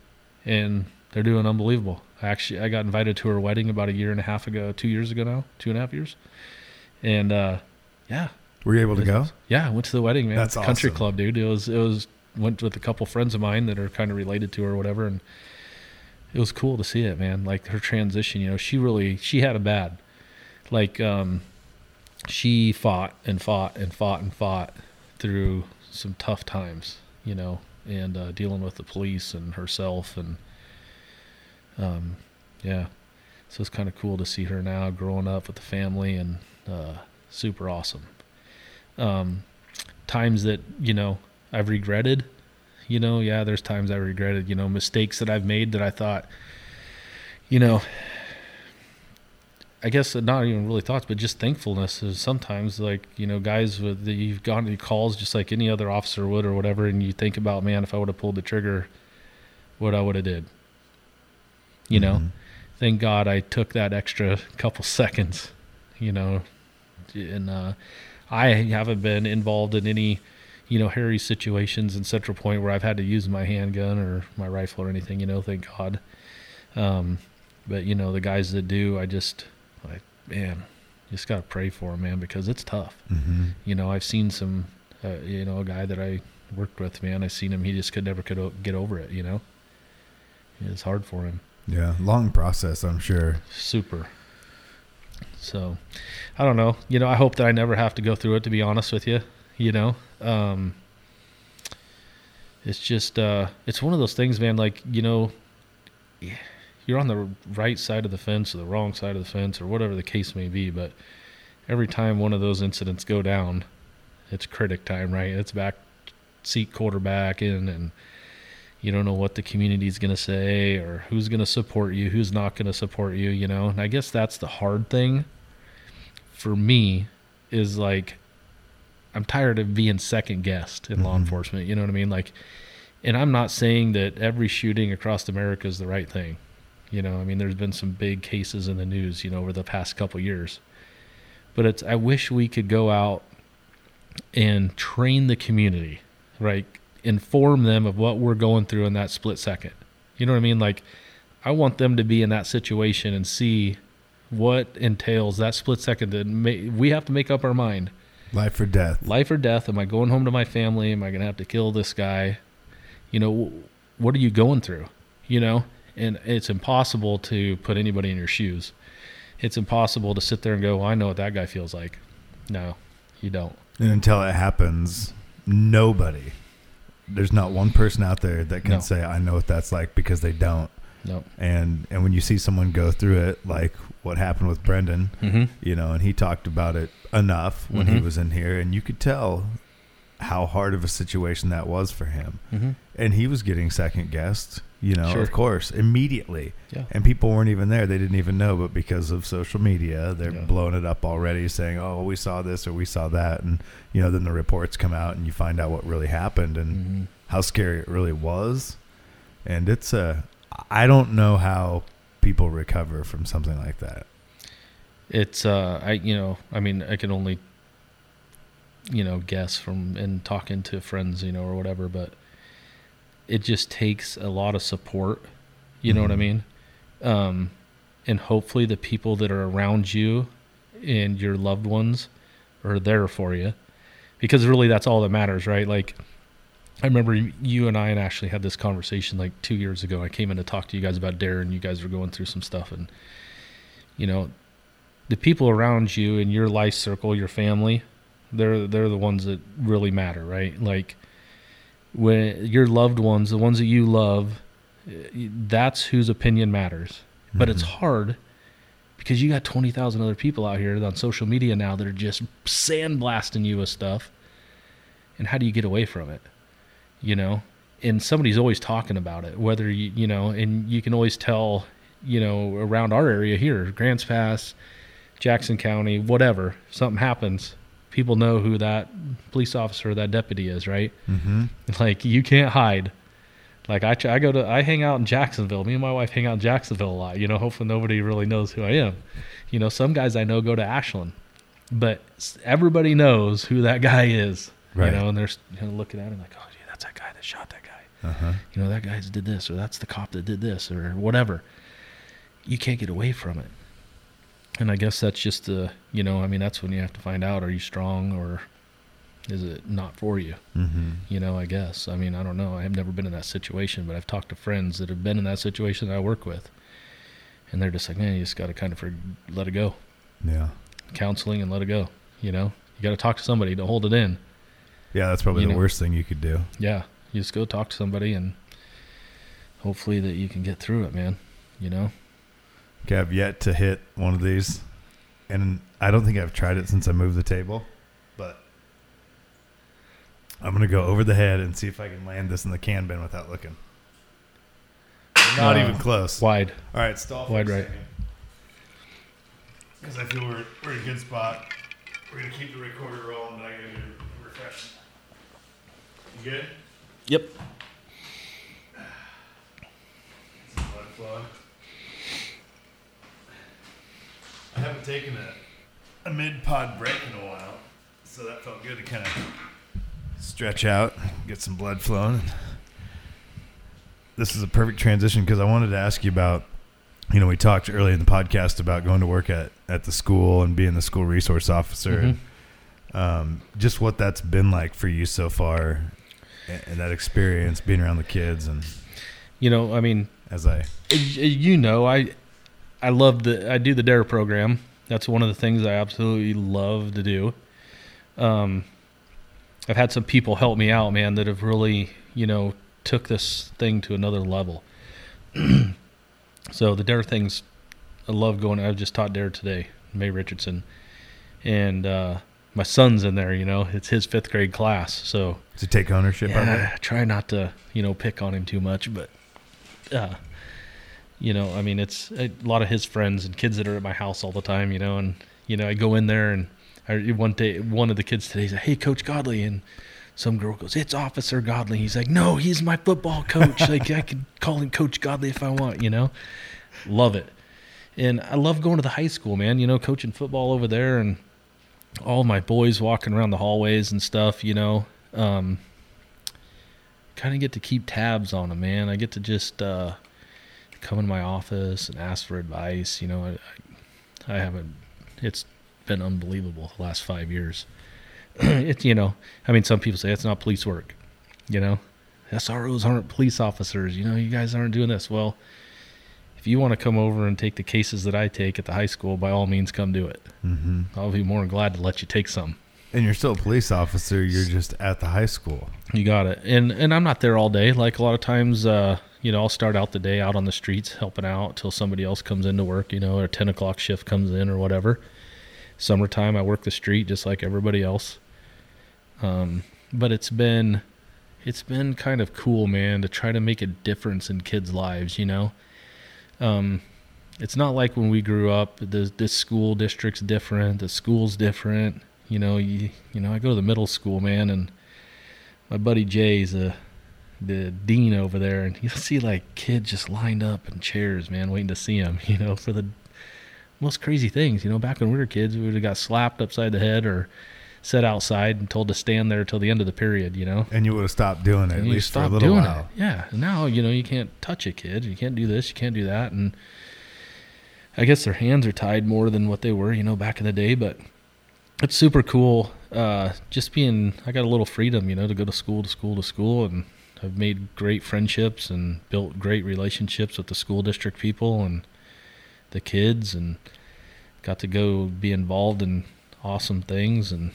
B: and they're doing unbelievable. I actually I got invited to her wedding about a year and a half ago, two years ago now, two and a half years, and uh, yeah,
A: Were you able to go?
B: yeah, I went to the wedding, man.
A: That's awesome.
B: Country club, dude. It was it was went with a couple friends of mine that are kind of related to her or whatever, and it was cool to see it, man. Like her transition, you know, she really she had a bad, like um, she fought and fought and fought and fought through some tough times, you know, and uh, dealing with the police and herself and um, yeah. So it's kind of cool to see her now growing up with the family and uh, super awesome. Um, times that you know I've regretted, you know, yeah, there's times I regretted, you know, mistakes that I've made that I thought, you know, I guess not even really thoughts, but just thankfulness is sometimes like, you know, guys with the, you've gotten any calls just like any other officer would or whatever. And you think about, man, if I would have pulled the trigger, what I would have did, you know,
A: Mhm.
B: thank God I took that extra couple seconds, you know, and, uh, I haven't been involved in any, you know, hairy situations in Central Point where I've had to use my handgun or my rifle or anything, you know, thank God. Um, but you know, the guys that do, I just, like, man, just got to pray for them, man, because it's tough.
A: Mhm.
B: You know, I've seen some, uh, you know, a guy that I worked with, man, I seen him, he just could never could o- get over it, you know? It's hard for him.
A: Yeah, long process, I'm sure.
B: Super. So, I don't know. You know, I hope that I never have to go through it. To be honest with you, you know, um, it's just uh, it's one of those things, man. Like you know, you're on the right side of the fence or the wrong side of the fence or whatever the case may be. But every time one of those incidents go down, it's critic time, right? It's back seat quarterback in and you don't know what the community's going to say or who's going to support you, who's not going to support you, you know. And I guess that's the hard thing for me is like I'm tired of being second guessed in law
A: Mhm.
B: enforcement, you know what I mean? Like and I'm not saying that every shooting across America is the right thing. You know, I mean there's been some big cases in the news, you know, over the past couple years. But it's I wish we could go out and train the community, right? Inform them of what we're going through in that split second. You know what I mean? Like, I want them to be in that situation and see what entails that split second. That we have to make up our mind:
A: Life or death.
B: life or death. Am I going home to my family? Am I going to have to kill this guy? You know, what are you going through? You know, and it's impossible to put anybody in your shoes. it's impossible to sit there and go, well, I know what that guy feels like. No, you don't.
A: And until it happens, nobody, there's not one person out there that can
B: No.
A: say, I know what that's like because they don't.
B: No.
A: And and when you see someone go through it, like what happened with Brendan,
B: Mm-hmm.
A: you know, and he talked about it enough when he
B: Mhm.
A: was in here, and you could tell how hard of a situation that was for him.
B: Mm-hmm.
A: And he was getting second guessed, you know,
B: Sure.
A: of course, immediately.
B: Yeah.
A: And people weren't even there; they didn't even know. But because of social media, they're
B: Yeah.
A: blowing it up already, saying, "Oh, we saw this or we saw that," and you know, then the reports come out, and you find out what really happened and
B: Mm-hmm.
A: how scary it really was. And it's a, I don't know how people recover from something like that.
B: It's uh, I you know, I mean, I can only you know guess from and talking to friends, you know, or whatever, but it just takes a lot of support. You know what I
A: Mhm.
B: mean? Um, and hopefully the people that are around you and your loved ones are there for you, because really that's all that matters, right? Like. I remember you and I and Ashley had this conversation like two years ago. I came in to talk to you guys about darren you guys were going through some stuff, and you know, the people around you in your life circle, your family, they're they're the ones that really matter, right? Like when your loved ones, the ones that you love, that's whose opinion matters. But it's
A: Mhm.
B: hard because you got 20,000 other people out here on social media now that are just sandblasting you with stuff. And how do you get away from it? You know? And somebody's always talking about it, whether you, you know, and you can always tell, you know, around our area here, Grants Pass, Jackson County, whatever, something happens, people know who that police officer or that deputy is, right?
A: Mhm.
B: Like you can't hide. Like I, I go to, I hang out in Jacksonville. Me and my wife hang out in Jacksonville a lot. You know, hopefully nobody really knows who I am. You know, some guys I know go to Ashland, but everybody knows who that guy is.
A: Right.
B: You know, and they're you know, looking at him like, oh, yeah, that's that guy that shot that guy.
A: Uh-huh.
B: You know, that guy's did this, or that's the cop that did this, or whatever. You can't get away from it. And I guess that's just the, you know, I mean, that's when you have to find out: are you strong, or is it not for you?
A: Mm-hmm.
B: you know i guess i mean i don't know i've never been in that situation but i've talked to friends that have been in that situation that i work with and they're just like man you just got to kind of for, let it go
A: Yeah.
B: counseling and let it go you know you got to talk to somebody don't hold it in
A: Yeah, that's probably
B: You
A: the
B: know.
A: worst thing you could do.
B: yeah you just go talk to somebody and hopefully that you can get through it man you know
A: Okay, I've yet to hit one of these, and I don't think I've tried it since I moved the table, but I'm gonna go over the head and see if I can land this in the can bin without looking. Not
B: Uh,
A: even close.
B: wide
A: All right, stall
B: Wide right.
A: Because I feel we're, we're in a good spot. We're gonna keep the recorder rolling, but I gotta get a refresh. You good?
B: yep
A: Some blood flowing. I haven't taken a, a mid pod break in a while, so that felt good to kind of stretch out, get some blood flowing. This is a perfect transition because I wanted to ask you about, you know, we talked early in the podcast about going to work at, at the school and being the school resource officer,
B: Mhm.
A: and um, just what that's been like for you so far, and, and that experience being around the kids, and
B: you know i mean
A: as I
B: you know i i love the i do the dare program. That's one of the things i absolutely love to do. Um i've had some people help me out man that have really you know took this thing to another level. So the dare things i love going i've just taught dare today Mae Richardson. And uh my son's in there you know it's his fifth grade class so.
A: To take ownership of it.
B: I try not to, you know, pick on him too much, but, uh, you know, I mean, it's a lot of his friends and kids that are at my house all the time, you know, and you know, I go in there and I one day one of the kids today said, "Hey, Coach Godley," and some girl goes, "It's Officer Godley." He's like, "No, he's my football coach. like I can call him Coach Godley if I want," you know. Love it, and I love going to the high school, man. You know, coaching football over there and all my boys walking around the hallways and stuff, you know. Um, kind of get to keep tabs on them, man. I get to just uh, come in my office and ask for advice. You know, I, I haven't. It's been unbelievable the last five years. it's you know, I mean, some people say it's not police work. You know, SROs aren't police officers. You know, you guys aren't doing this. Well, if you want to come over and take the cases that I take at the high school, by all means, come do it.
A: Mm-hmm.
B: I'll be more than glad to let you take some.
A: And you're still a police officer. You're just at the high school.
B: You got it. And and I'm not there all day. Like a lot of times, uh, you know, I'll start out the day out on the streets helping out till somebody else comes into work. You know, or ten o'clock shift comes in or whatever. Summertime, I work the street just like everybody else. Um, but it's been it's been kind of cool, man, to try to make a difference in kids' lives. You know, um, it's not like when we grew up. The this school district's different. The school's different. You know, you you know, I go to the middle school, man, and my buddy Jay's a the dean over there, and you see like kids just lined up in chairs, man, waiting to see him. You know, for the most crazy things. You know, back when we were kids, we would have got slapped upside the head or set outside and told to stand there till the end of the period. You know,
A: And you would have stopped doing it at
B: and you
A: least for a little while.
B: it. Yeah. Now you know you can't touch a kid. You can't do this. You can't do that. And I guess their hands are tied more than what they were, you know, back in the day. But it's super cool. Uh, just being, I got a little freedom, you know, to go to school to school to school, and I've made great friendships and built great relationships with the school district people and the kids, and got to go be involved in awesome things and.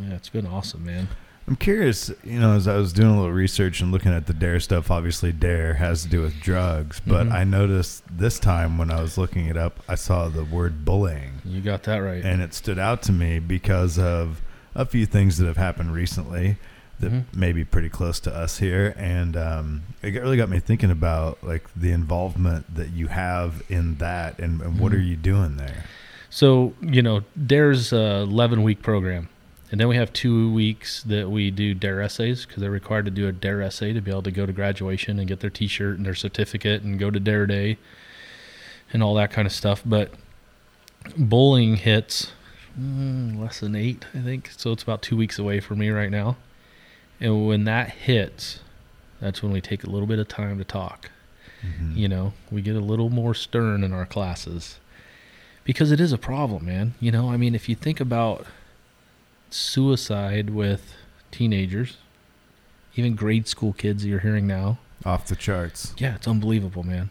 B: Yeah, it's been awesome, man.
A: I'm curious, you know, as I was doing a little research and looking at the DARE stuff, obviously DARE has to do with drugs, but
B: Mhm.
A: I noticed this time when I was looking it up, I saw the word bullying.
B: You got that right.
A: And it stood out to me because of a few things that have happened recently that
B: Mhm.
A: may be pretty close to us here. And um, it really got me thinking about like the involvement that you have in that and, and what
B: Mhm.
A: are you doing there?
B: So, you know, DARE's a 11 week program. And then we have two weeks that we do DARE essays because they're required to do a DARE essay to be able to go to graduation and get their t shirt and their certificate and go to DARE Day and all that kind of stuff. But bowling hits mm, less than eight, I think. So it's about two weeks away for me right now. And when that hits, that's when we take a little bit of time to talk.
A: Mhm.
B: You know, we get a little more stern in our classes because it is a problem, man. You know, I mean, if you think about suicide with teenagers, even grade school kids that you're hearing now,
A: Off the charts.
B: yeah, it's unbelievable, man.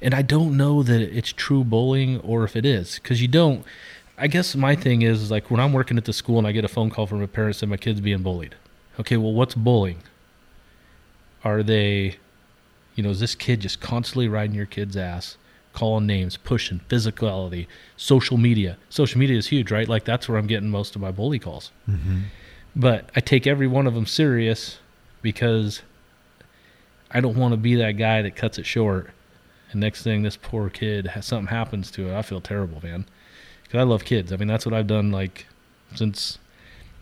B: And I don't know that it's true bullying or if it is because you don't. I guess my thing is, is like when I'm working at the school and I get a phone call from a parent saying my kid's being bullied. Okay, well, what's bullying? Are they, you know, is this kid just constantly riding your kid's ass, calling names, pushing, physicality, social media? Social media is huge, right? Like that's where I'm getting most of my bully calls.
A: Mm-hmm.
B: But I take every one of them serious because I don't want to be that guy that cuts it short. And next thing, this poor kid has something happens to it. I feel terrible, man. Because I love kids. I mean, that's what I've done like since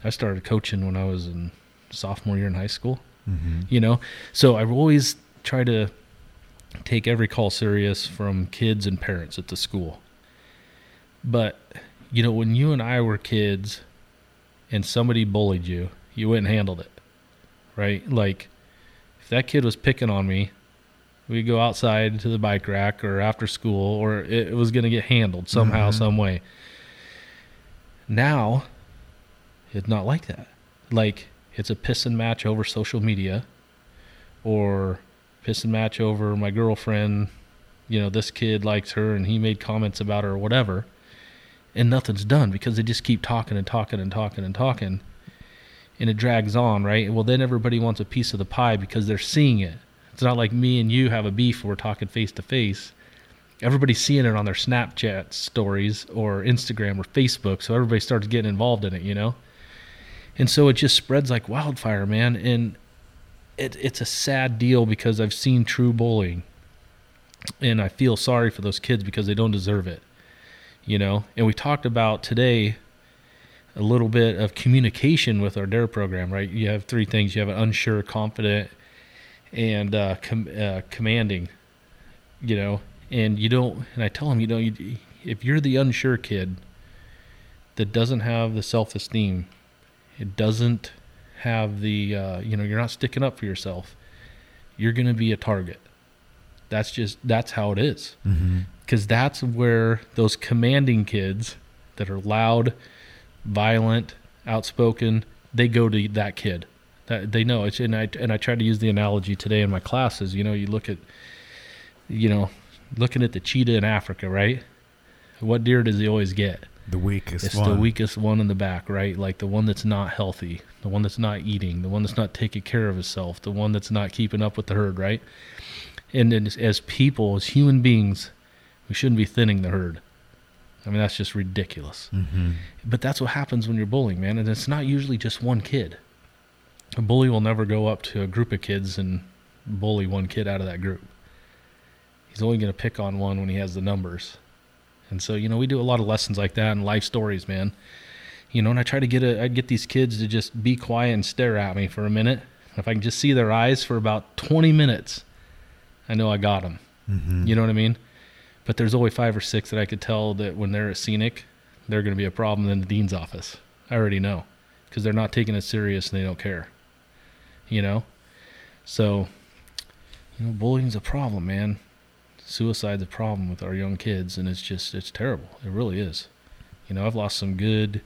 B: I started coaching when I was in sophomore year in high school.
A: Mm-hmm.
B: You know, so I've always tried to take every call serious from kids and parents at the school. But you know, when you and I were kids, and somebody bullied you, you went and handled it, right? Like, if that kid was picking on me, we'd go outside to the bike rack or after school, or it was going to get handled somehow,
A: Mhm.
B: some way. Now, it's not like that. Like, it's a piss and match over social media, or piss and match over my girlfriend. You know, this kid likes her and he made comments about her or whatever and nothing's done because they just keep talking and talking and talking and talking and it drags on right? Well then everybody wants a piece of the pie because they're seeing it. It's not like me and you have a beef we're talking face to face. Everybody's seeing it on their snapchat stories or instagram or facebook so everybody starts getting involved in it you know and so it just spreads like wildfire man. And it, it's a sad deal because i've seen true bullying. And i feel sorry for those kids because they don't deserve it you know? And we talked about today a little bit of communication with our dare program right? You have three things. You have an unsure confident and uh, com- uh, commanding you know? And you don't and i tell them you know you, if you're the unsure kid that doesn't have the self-esteem it doesn't have the uh, you know you're not sticking up for yourself you're going to be a target that's just that's how it is
A: Mm-hmm.
B: because that's where those commanding kids that are loud, violent, outspoken, they go to that kid. That they know it's and I and I tried to use the analogy today in my classes. You know, you look at you know, looking at the cheetah in Africa, right? What deer does he always get?
A: The weakest
B: It's
A: one.
B: the weakest one in the back, right? Like the one that's not healthy, the one that's not eating, the one that's not taking care of itself the one that's not keeping up with the herd, right? And then as- people, as human beings, we shouldn't be thinning the herd. I mean, that's just ridiculous.
A: hmm
B: But that's what happens when you're bullying, man. And it's not usually just one kid. A bully will never go up to a group of kids and bully one kid out of that group. He's only going to pick on one when he has the numbers. And so, you know, we do a lot of lessons like that and life stories, man. You know, and I try to get a, I'd get these kids to just be quiet and stare at me for a minute. If I can just see their eyes for about 20 minutes, I know I got them.
A: hmm
B: You know what I mean? But there's only five or six that I could tell that when they're at Scenic, they're going to be a problem in the dean's office. I already know because they're not taking it serious and they don't care. You know, so you know, bullying's a problem, man. Suicide's a problem with our young kids, and it's just it's terrible. It really is. You know, I've lost some good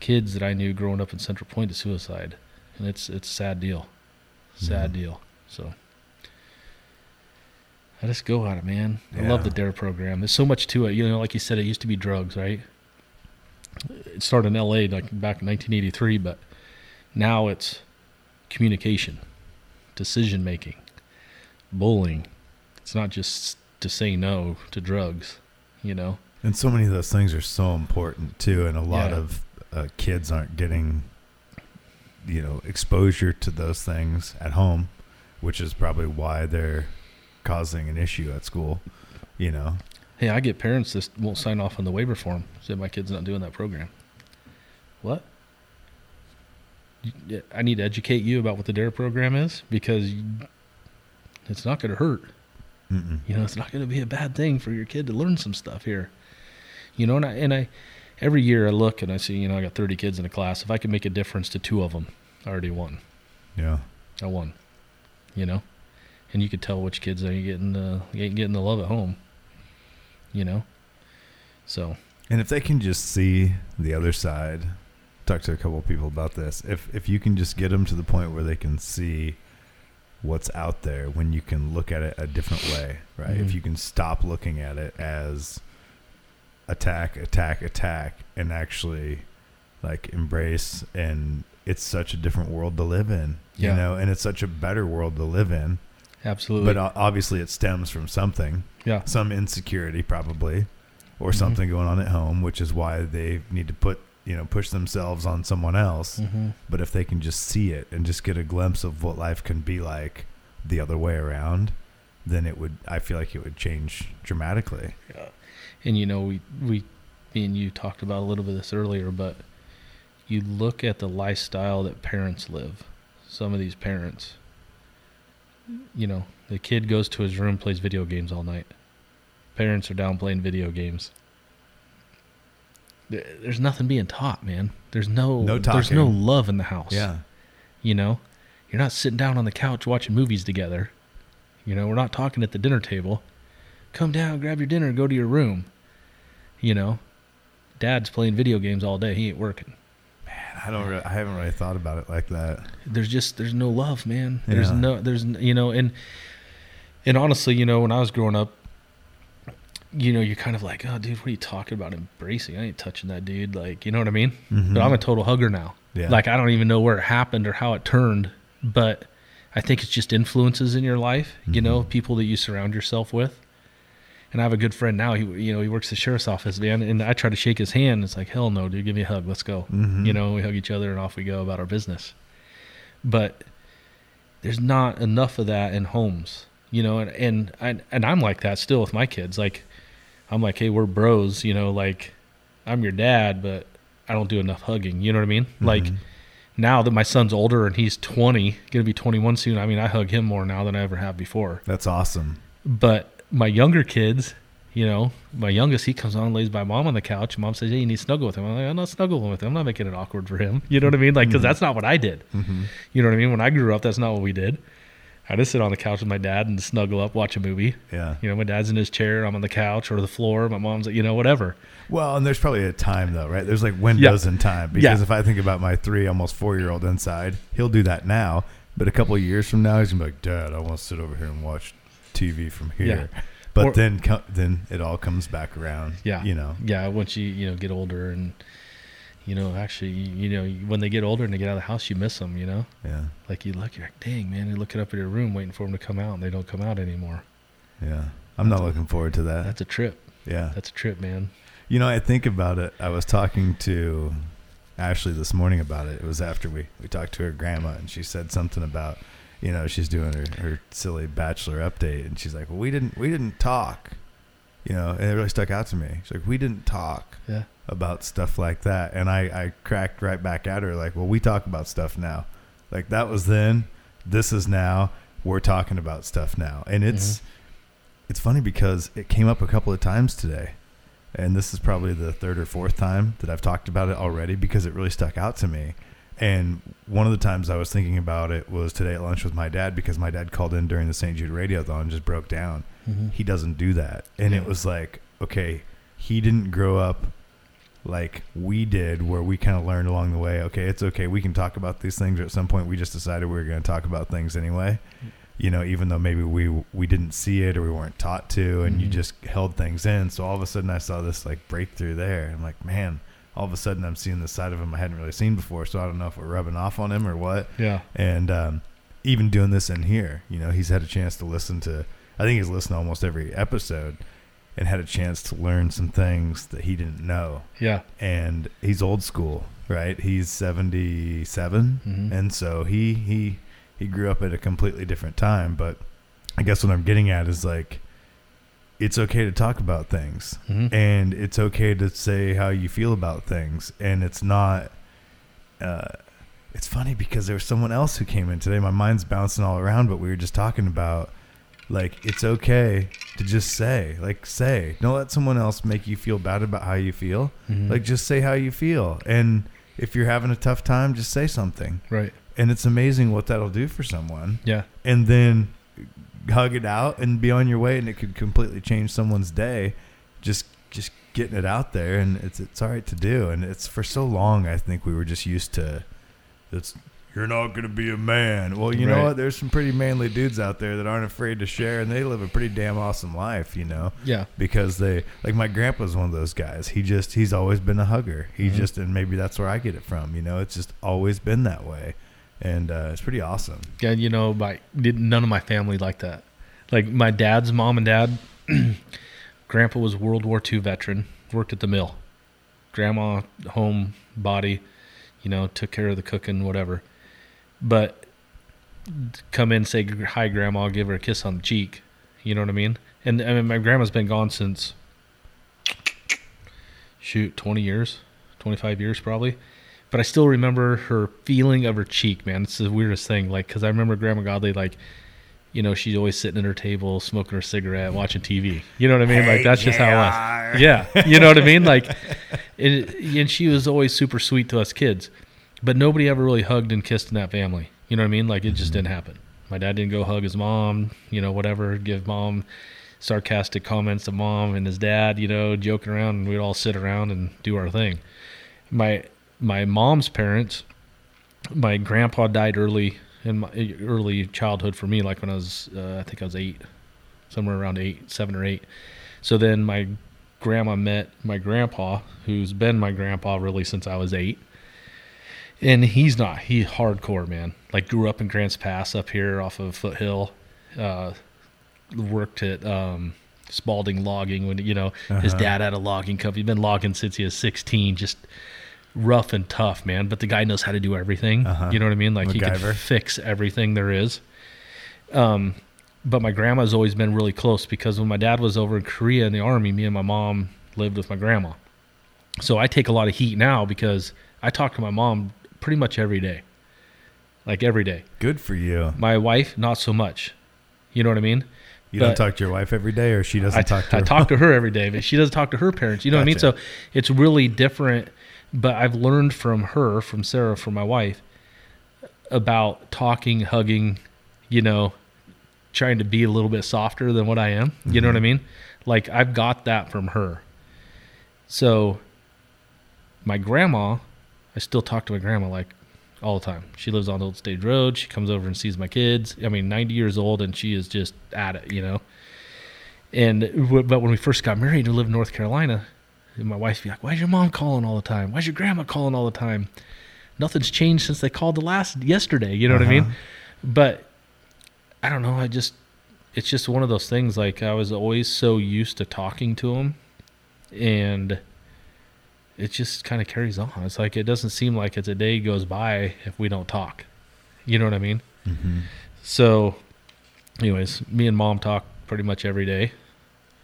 B: kids that I knew growing up in Central Point to suicide, and it's it's a sad deal, sad
A: Yeah.
B: deal. So. I just go at it, man. I love the DARE program. There's so much to it. You know, like you said, it used to be drugs, right? It started in L.A. like back in 1983, but now it's communication, decision making, bullying. It's not just to say no to drugs, you know.
A: And so many of those things are so important too, and a lot
B: Yeah.
A: of uh, kids aren't getting, you know, exposure to those things at home, which is probably why they're causing an issue at school. You know,
B: Hey, I get parents that won't sign off on the waiver form. Say my kid's not doing that program. What? I need to educate you about what the DARE program is because it's not going to hurt.
A: Mm-mm.
B: You know, it's not going to be a bad thing for your kid to learn some stuff here. You know, and I, and I, every year I look and I see, you know, I got 30 kids in a class. If I can make a difference to two of them, I already won.
A: yeah,
B: I won. You know, and you could tell which kids ain't getting the ain't getting the love at home. You know, so
A: and if they can just see the other side, talk to a couple of people about this. If if you can just get them to the point where they can see what's out there when you can look at it a different way, right? If
B: Mhm.
A: you can stop looking at it as attack, attack, attack, and actually like embrace and it's such a different world to live in, you know, and it's such a better world to live in.
B: absolutely,
A: But obviously, it stems from something,
B: yeah,
A: some insecurity probably, or
B: Mhm.
A: something going on at home, which is why they need to put you know push themselves on someone else.
B: hmm
A: But if they can just see it and just get a glimpse of what life can be like the other way around, then it would. I feel like it would change dramatically. yeah.
B: and you know, we we me and you talked about a little bit of this earlier, but you look at the lifestyle that parents live. Some of these parents, you know, the kid goes to his room, plays video games all night. Parents are down playing video games. There- There's nothing being taught, man. There's no,
A: No talking.
B: there's no love in the house.
A: Yeah.
B: You know, you're not sitting down on the couch watching movies together. You know, we're not talking at the dinner table. Come down, grab your dinner, go to your room. You know, dad's playing video games all day. He ain't working.
A: Man, I don't. Re- I haven't really thought about it like that.
B: There's just there's no love, man. There's
A: Yeah.
B: no there's you know and and honestly, you know, when I was growing up, you know, you're kind of like, oh, dude, what are you talking about embracing? I ain't touching that dude. Like, you know what I mean? But I'm a total hugger now.
A: Yeah.
B: Like I don't even know where it happened or how it turned, but I think it's just influences in your life, you know, people that you surround yourself with. And I have a good friend now. He, you know, he works the sheriff's office, man. And I try to shake his hand. It's like, hell no, dude, give me a hug. Let's go.
A: Mhm.
B: You know, we hug each other and off we go about our business. But there's not enough of that in homes, you know. And and I, and I'm like that still with my kids. Like, I'm like, hey, we're bros, you know. Like, I'm your dad, but I don't do enough hugging. You know what I mean? Like
A: Mhm.
B: now that my son's older and he's 20, gonna be 21 soon. I mean, I hug him more now than I ever have before.
A: That's awesome.
B: But my younger kids, you know, my youngest, he comes on, lays by mom on the couch. Mom says, "Hey, you need to snuggle with him." I'm like, "I'm not snuggling with him. I'm not making it awkward for him." You know what I mean? Like, because
A: Mhm.
B: that's not what I did.
A: Mm-hmm.
B: You know what I mean? When I grew up, that's not what we did. I just sit on the couch with my dad and snuggle up, watch a movie.
A: Yeah.
B: You know, my dad's in his chair, I'm on the couch or the floor. My mom's, you know, whatever.
A: Well, and there's probably a time though, right? There's like windows in time because
B: Yeah.
A: if I think about my three, almost four year old inside, he'll do that now. But a couple of years from now, he's gonna be like, "Dad, I want to sit over here and watch TV from here." But
B: Or-
A: then then it all comes back around.
B: Yeah.
A: You know.
B: Yeah, once you you know get older and you know actually you know when they get older and they get out of the house, you miss them. You know,
A: Yeah.
B: like you look, you're like, dang man, you're looking up at your room waiting for them to come out, and they don't come out anymore.
A: Yeah. I'm not looking forward to that.
B: That's a trip.
A: Yeah.
B: That's a trip, man.
A: You know, I think about it. I was talking to Ashley this morning about it. It was after we, we talked to her grandma, and she said something about, you know, she's doing her, her silly bachelor update, and she's like, "Well, we didn't we didn't talk," you know, and it really stuck out to me. She's like, "We didn't talk
B: Yeah.
A: About stuff like that," and I I cracked right back at her like, "Well, we talk about stuff now. Like that was then, this is now. We're talking about stuff now, and it's." It's funny because it came up a couple of times today and this is probably the third or fourth time that I've talked about it already because it really stuck out to me. And one of the times I was thinking about it was today at lunch with my dad because my dad called in during the St. Jude Radiothon and just broke down.
B: Mhm.
A: He doesn't do that. And it was like, okay, he didn't grow up like we did where we kind of learned along the way, okay, it's okay. We can talk about these things. Or at some point we just decided we were going to talk about things anyway. You know, even though maybe we we didn't see it or we weren't taught to, and you
B: Mhm.
A: just held things in. So all of a sudden, I saw this like breakthrough there. I'm like, man, all of a sudden, I'm seeing the side of him I hadn't really seen before. So I don't know if we're rubbing off on him or what.
B: Yeah.
A: And um, even doing this in here, you know, he's had a chance to listen to. I think he's listened to almost every episode, and had a chance to learn some things that he didn't know.
B: Yeah.
A: And he's old school, right? He's 77,
B: Mhm.
A: and so he he he grew up at a completely different time. But I guess what I'm getting at is like, it's okay to talk about things
B: Mhm.
A: and it's okay to say how you feel about things and it's not uh it's funny because there was someone else who came in today my mind's bouncing all around but we were just talking about like it's okay to just say like say. Don't let someone else make you feel bad about how you feel.
B: Mhm.
A: like just say how you feel. And if you're having a tough time just say something.
B: Right.
A: and it's amazing what that'll do for someone.
B: Yeah.
A: and then hug it out and be on your way and it could completely change someone's day. Just just getting it out there and it's it's all right to do. And it's for so long I think we were just used to it's you're not going to be a man. Well, you know what? There's some pretty manly dudes out there that aren't afraid to share and they live a pretty damn awesome life, you know
B: Yeah.
A: because they like my grandpa's one of those guys. He just he's always been a hugger. He
B: Mhm.
A: just and maybe that's where I get it from. You know, it's just always been that way, and uh, it's pretty awesome.
B: Yeah, you know, my none of my family like that. Like my dad's mom and dad, grandpa was a World War II veteran, worked at the mill. Grandma home body, you know, took care of the cooking, whatever. But come in, say hi, grandma, give her a kiss on the cheek. You know what I mean? And I mean, my grandma's been gone since shoot, twenty years, twenty five years probably but I still remember her feeling of her cheek, man. It's the weirdest thing. Like, cause I remember Grandma Godley, like, you know, she's always sitting at her table, smoking her cigarette, watching TV. You know what I mean? like, that's just how it was. Yeah. You know what I mean? Like, it, and she was always super sweet to us kids, but nobody ever really hugged and kissed in that family. You know what I mean? Like, it just didn't happen. My dad didn't go hug his mom, you know, whatever, give mom sarcastic comments to mom and his dad, you know, joking around, and we'd all sit around and do our thing. My my mom's parents, my grandpa died early in my early childhood for me, like when I was, uh, I think I was eight, somewhere around eight, seven or eight. So then my grandma met my grandpa, who's been my grandpa really since I was eight. And he's not. He hardcore, man. Like grew up in Grants Pass up here off of Foothill, uh, worked at, um, Spalding logging when, you know, his
A: Uh-huh.
B: dad had a logging company. He'd been logging since he was 16, just rough and tough, man. But the guy knows how to do everything.
A: Uh-huh.
B: You know what I mean? Like he
A: MacGyver.
B: can fix everything there is. Um, but my grandma's always been really close because when my dad was over in Korea in the army, me and my mom lived with my grandma. So I take a lot of heat now because I talk to my mom pretty much every day. Like every day.
A: Good for you.
B: My wife, not so much. You know what I mean?
A: You don't talk to your wife every day, or she doesn't
B: I,
A: talk to
B: I
A: her.
B: talk to her every day, but she doesn't talk to her parents. You know what I mean? So it's really different. But I've learned from her, from Sarah, from my wife, about talking, hugging, you know, trying to be a little bit softer than what I am. You know what I mm-hmm. mean? Like I've got that from her. So my grandma, I still talk to my grandma like all the time. She lives on Old Stage Road. She comes over and sees my kids. I mean, 90 years old and she is just at it, you know. And but when we first got married, we lived in North Carolina. My wife be like, "Why's your mom calling all the time? Why's your grandma calling all the time?" Nothing's changed since they called the last yesterday. You know what I mean?
A: Uh-huh.
B: But I don't know. I just it's just one of those things. Like I was always so used to talking to them, and it just kind of carries on. It's like it doesn't seem like it's a day goes by if we don't talk. You know what I mean?
A: Mm-hmm.
B: So, anyways, me and mom talk pretty much every day,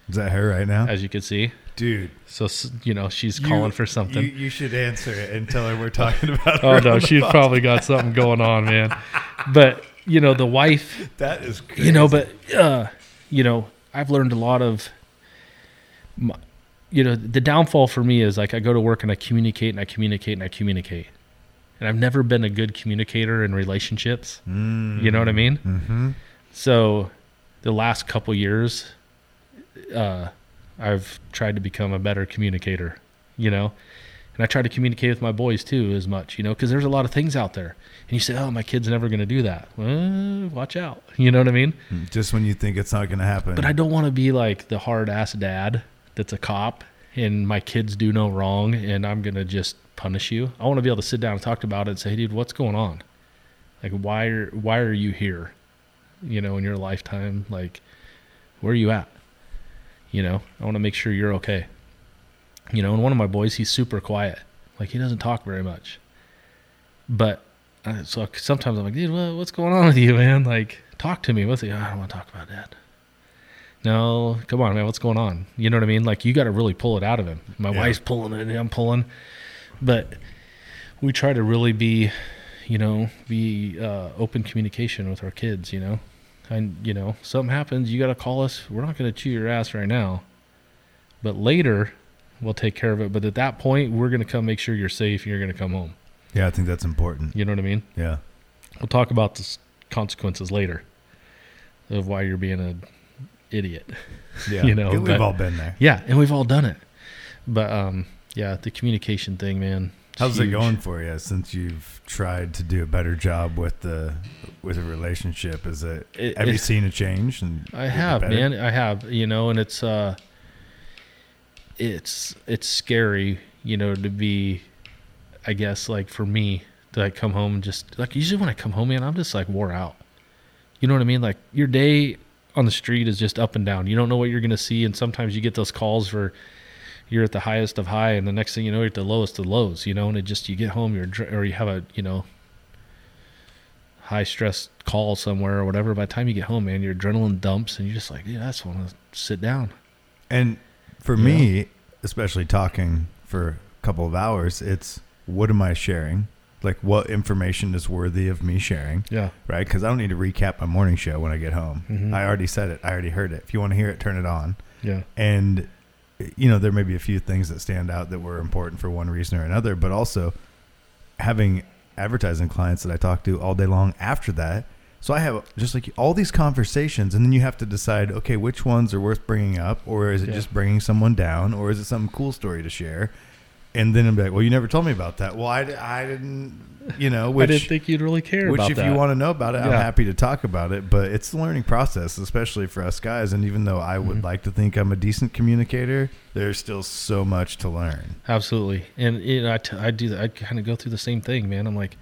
A: Is that her right now?
B: as you can see.
A: Dude,
B: So you know she's
A: you-
B: calling for something.
A: You, you should answer it and tell her we're talking about
B: oh no, she's probably got something going on, man. But you know the wife
A: That is crazy.
B: you know but uh you know i've learned a lot of my, you know the downfall for me is like i go to work and i communicate and i communicate and i communicate. And i've never been a good communicator in relationships. You know what i mean?
A: Mm-hmm.
B: so the last couple years uh i've tried to become a better communicator you know? And i try to communicate with my boys too as much you know? Because there's a lot of things out there. And you say oh my kid's never going to do that. Well watch out. You know what i mean?
A: Just when you think it's not going to happen.
B: but I don't want to be like the hard ass dad that's a cop and my kids do no wrong and I'm going to just punish you. I want to be able to sit down and talk about it and say, hey, dude, what's going on? Like, why are, why are you here? You know, in your lifetime, like, where are you at? You know, I want to make sure you're okay. You know, and one of my boys, he's super quiet. Like, he doesn't talk very much. But so sometimes I'm like, dude, what, what's going on with you, man? Like, talk to me. What's he? "Oh, I don't want to talk about that. No, come on, man. What's going on? You know what I mean? Like, you got to really pull it out of him. My
A: Yeah.
B: wife's pulling it, and I'm pulling. But we try to really be, you know, be uh, open communication with our kids. You know, and you know, something happens, you got to call us. We're not going to chew your ass right now, but later we'll take care of it. But at that point, we're going to come make sure you're safe and you're going to come home.
A: yeah, I think that's important.
B: You know what I mean?
A: Yeah.
B: We'll talk about the consequences later of why you're being an idiot.
A: Yeah.
B: You know,
A: we've
B: but-
A: all been there.
B: Yeah, and we've all done it. But um, yeah, the communication thing, man.
A: How's it going for you since you've tried to do a better job with the with a relationship? Is it,
B: It-
A: have you seen a change? And
B: I have, man. I have, you know, and it's uh it's it's scary, you know, to be I guess like for me to like come home and just like usually when I come home, man, I'm just like wore out. You know what I mean? Like your day on the street is just up and down. You don't know what you're gonna see, and sometimes you get those calls for you're at the highest of high, and the next thing you know, you're at the lowest of lows. You know, and it just you get home, you're or you have a you know high stress call somewhere or whatever. By the time you get home, man, your adrenaline dumps, and you're just like, yeah, I just want to sit down.
A: And for me, especially talking for a couple of hours, it's what am I sharing? Like what information is worthy of me sharing,
B: Yeah,
A: right? Because I don't need to recap my morning show when I get home.
B: Mhm.
A: I already said it. I already heard it. If you want to hear it, turn it on.
B: yeah,
A: And you know, there may be a few things that stand out that were important for one reason or another, but also having advertising clients that I talk to all day long after that. So I have just like all these conversations, and then you have to decide, okay, which ones are worth bringing up, or is it
B: Yeah.
A: just bringing someone down, or is it some cool story to share? And then I'm like, well, you never told me about that. Well, I, I didn't, you know, which
B: I didn't think you'd really care
A: which if
B: that.
A: you want to know about it i'm happy to talk about it but it's the learning process especially for us guys and even though i would
B: Mhm.
A: like to think i'm a decent communicator there's still so much to learn
B: Absolutely, and you know, I, t- I do that. I kind of go through the same thing, man. I'm like,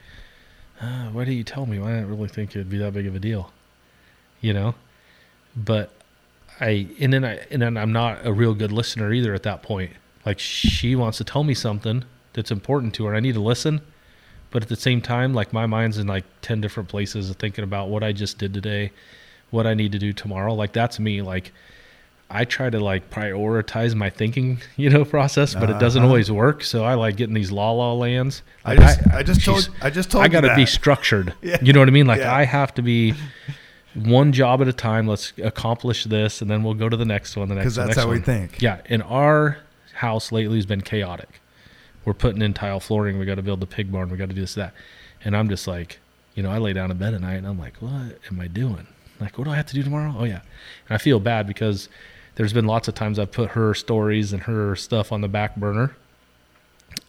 B: uh, why did you tell me? Well, I didn't really think it'd be that big of a deal, you know. But I and then I and then I'm not a real good listener either at that point. Like she wants to tell me something that's important to her. I need to listen, but at the same time, like my mind's in like ten different places of thinking about what I just did today, what I need to do tomorrow. Like that's me. Like I try to like prioritize my thinking, you know, process, but it doesn't
A: Uh-huh.
B: always work. So I like getting these la la lands.
A: i just i, just told i just told
B: I got to be structured.
A: Yeah.
B: You know what I mean? Like
A: Yeah.
B: I have to be one job at a time. Let's accomplish this, and then we'll go to the next one. The next.
A: because that's
B: next
A: how we think
B: Yeah, in our house lately has been chaotic. We're putting in tile flooring. We got to build the pig barn. We got to do this that, and I'm just like, you know, I lay down in bed at night and I'm like, what am I doing? Like, what do I have to do tomorrow? Oh yeah, and I feel bad because there's been lots of times I've put her stories and her stuff on the back burner,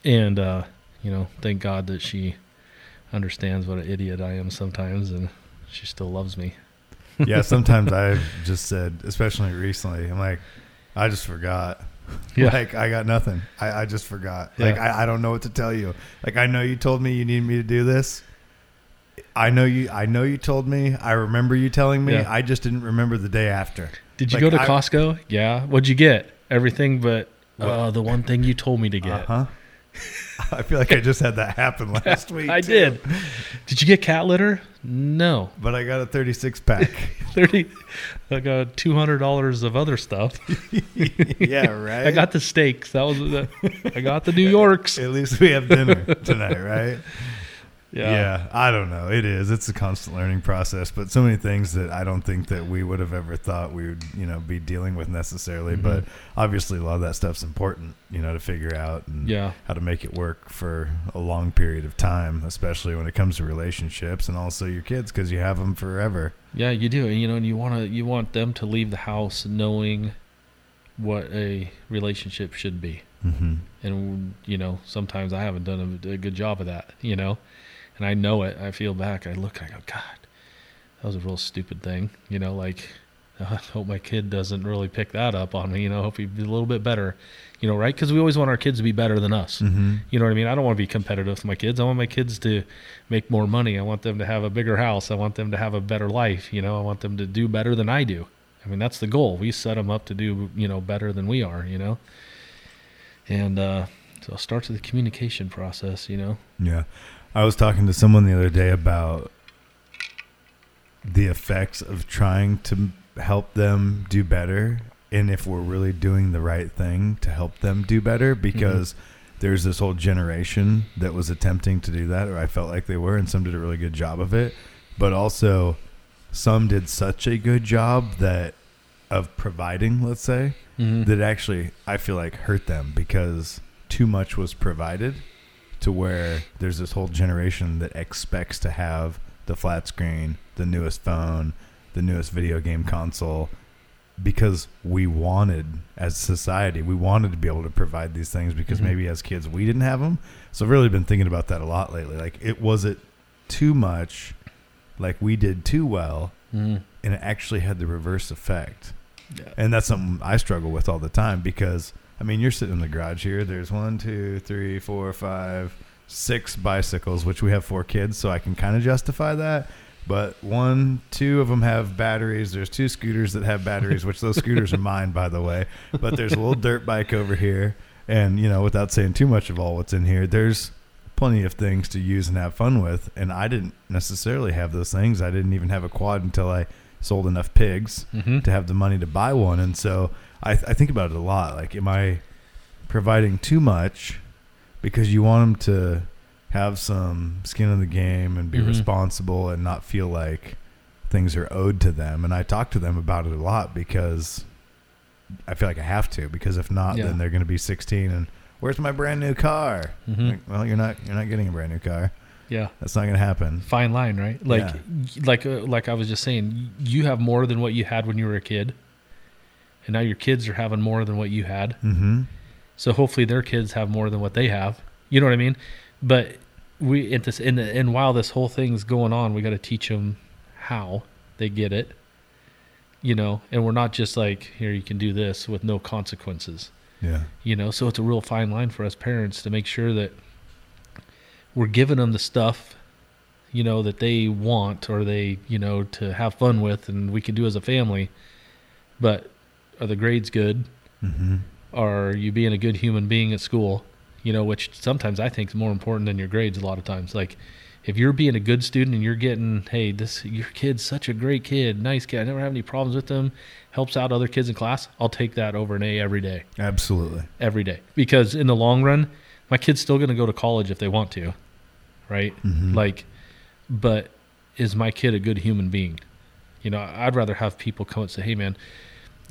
B: and uh, you know, thank God that she understands what an idiot I am sometimes, and she still loves me.
A: yeah, sometimes I've just said, especially recently, I'm like, I just forgot.
B: Yeah.
A: Like I got nothing. I, I just forgot. Like I, I don't know what to tell you. Like I know you told me you need me to do this. I know you I know you told me. I remember you telling me.
B: Yeah.
A: I just didn't remember the day after.
B: Did you
A: Like,
B: go to
A: I-
B: Costco? Yeah. What'd you get? Everything but uh, the one thing you told me to get.
A: Uh-huh. I feel like I just had that happen last week.
B: I
A: too.
B: did. Did you get cat litter? No.
A: But I got a 36 pack.
B: Thirty. I got two hundred dollars of other stuff.
A: yeah, right.
B: I got the steaks. That was. The, I got the New Yorks.
A: At least we have dinner tonight, right?
B: Yeah.
A: Yeah, I don't know. It is. It's a constant learning process, but so many things that I don't think that we would have ever thought we would, you know, be dealing with necessarily.
B: Mhm.
A: But obviously, a lot of that stuff's important, you know, to figure out and
B: Yeah.
A: how to make it work for a long period of time, especially when it comes to relationships and also your kids because you have them forever.
B: Yeah, you do. And you know, and you want to you want them to leave the house knowing what a relationship should be.
A: Mm-hmm.
B: And you know, sometimes I haven't done a, a good job of that. You know, and I know it. I feel back. I look. I go, God, that was a real stupid thing. You know, like I hope my kid doesn't really pick that up on me. You know, I hope he'd be a little bit better. You know, right? Because we always want our kids to be better than us.
A: Mm-hmm.
B: You know what I mean? I don't want to be competitive with my kids. I want my kids to make more money. I want them to have a bigger house. I want them to have a better life. You know, I want them to do better than I do. I mean, that's the goal. We set them up to do, you know, better than we are, you know? And uh, so it starts with the communication process, you know?
A: Yeah. I was talking to someone the other day about the effects of trying to help them do better and if we're really doing the right thing to help them do better because there's this whole generation that was attempting to do that or I felt like they were and some did a really good job of it. But also some did such a good job that of providing let's say
B: Mm-hmm.
A: that actually I feel like hurt them because too much was provided to where there's this whole generation that expects to have the flat screen, the newest phone, the newest video game console because we wanted as society we wanted to be able to provide these things because
B: Mhm.
A: maybe as kids we didn't have them so i've really been thinking about that a lot lately like it was it too much like we did too well
B: Mm-hmm.
A: and it actually had the reverse effect
B: Yeah.
A: and that's something I struggle with all the time because I mean you're sitting in the garage here. There's one, two, three, four, five, six bicycles, which we have four kids, so I can kind of justify that. But one, two of them have batteries. There's two scooters that have batteries, which those scooters are mine, by the way. But there's a little dirt bike over here, and you know, without saying too much of all what's in here, there's plenty of things to use and have fun with. And I didn't necessarily have those things. I didn't even have a quad until I sold enough pigs
B: Mm-hmm.
A: to have the money to buy one. And so I, I think about it a lot. Like, am I providing too much because you want them to have some skin in the game and be
B: Mhm.
A: responsible and not feel like things are owed to them? And I talk to them about it a lot because I feel like I have to. Because if not,
B: Yeah.
A: then they're going to be 16 and where's my brand new car?
B: Mhm.
A: Like, well, you're not you're not getting a brand new car.
B: Yeah.
A: That's not going to happen.
B: Fine line, right? Like,
A: Yeah.
B: like, uh, like I was just saying, you have more than what you had when you were a kid, and now your kids are having more than what you had.
A: Mm-hmm.
B: So hopefully their kids have more than what they have. You know what I mean? But we at this and and while this whole thing's going on, we got to teach them how they get it. You know, and we're not just like here you can do this with no consequences.
A: Yeah.
B: You know, so it's a real fine line for us parents to make sure that we're giving them the stuff you know that they want or they you know to have fun with and we can do as a family but are the grades good?
A: Mm-hmm.
B: are you being a good human being at school? You know which sometimes i think is more important than your grades a lot of times. Like if you're being a good student and you're getting hey this your kid's such a great kid nice kid i never have any problems with them helps out other kids in class i'll take that over an a every day.
A: Absolutely.
B: every day. Because in the long run my kid's still going to go to college if they want to right?
A: Mhm.
B: like but is my kid a good human being? You know i'd rather have people come and say hey man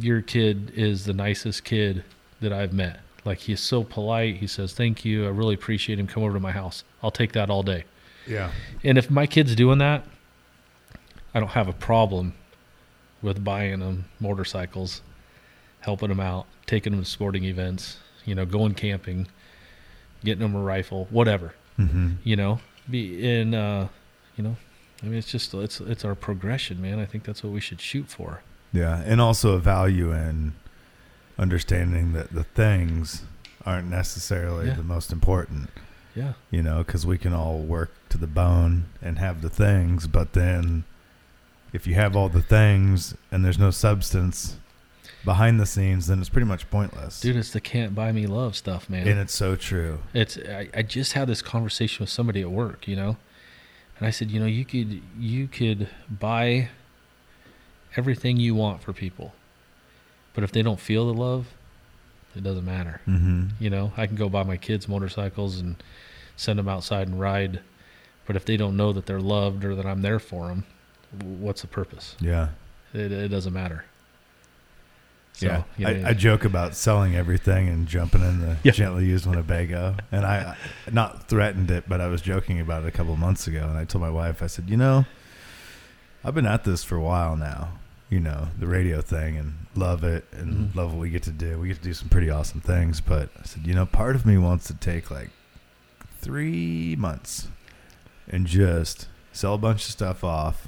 B: your kid is the nicest kid that i've met like he's so polite he says thank you i really appreciate him come over to my house i'll take that all day
A: Yeah.
B: and if my kid's doing that i don't have a problem with buying them motorcycles helping them out taking them to sporting events you know going camping getting them a rifle whatever
A: Mm-hmm.
B: you know be in uh you know I mean, it's just it's it's our progression, man. I think that's what we should shoot for.
A: Yeah, and also a value in understanding that the things aren't necessarily
B: Yeah.
A: the most important.
B: Yeah.
A: You know, because we can all work to the bone and have the things, but then if you have all the things and there's no substance behind the scenes, then it's pretty much pointless.
B: Dude, it's the can't buy me love stuff, man.
A: and it's so true.
B: It's I, I just had this conversation with somebody at work, you know, and I said, you know, you could you could buy everything you want for people, but if they don't feel the love, it doesn't matter.
A: Mm-hmm.
B: You know, I can go buy my kids motorcycles and send them outside and ride, but if they don't know that they're loved or that I'm there for them, what's the purpose?
A: Yeah.
B: It, it doesn't matter. So,
A: yeah,
B: you know,
A: I, I joke about selling everything and jumping in the
B: Yeah.
A: gently used Winnebago, and I I not threatened it, but I was joking about it a couple of months ago, and I told my wife, I said, you know, I've been at this for a while now, you know, the radio thing, and love it, and
B: Mhm.
A: love what we get to do. We get to do some pretty awesome things, but I said, you know, part of me wants to take like three months and just sell a bunch of stuff off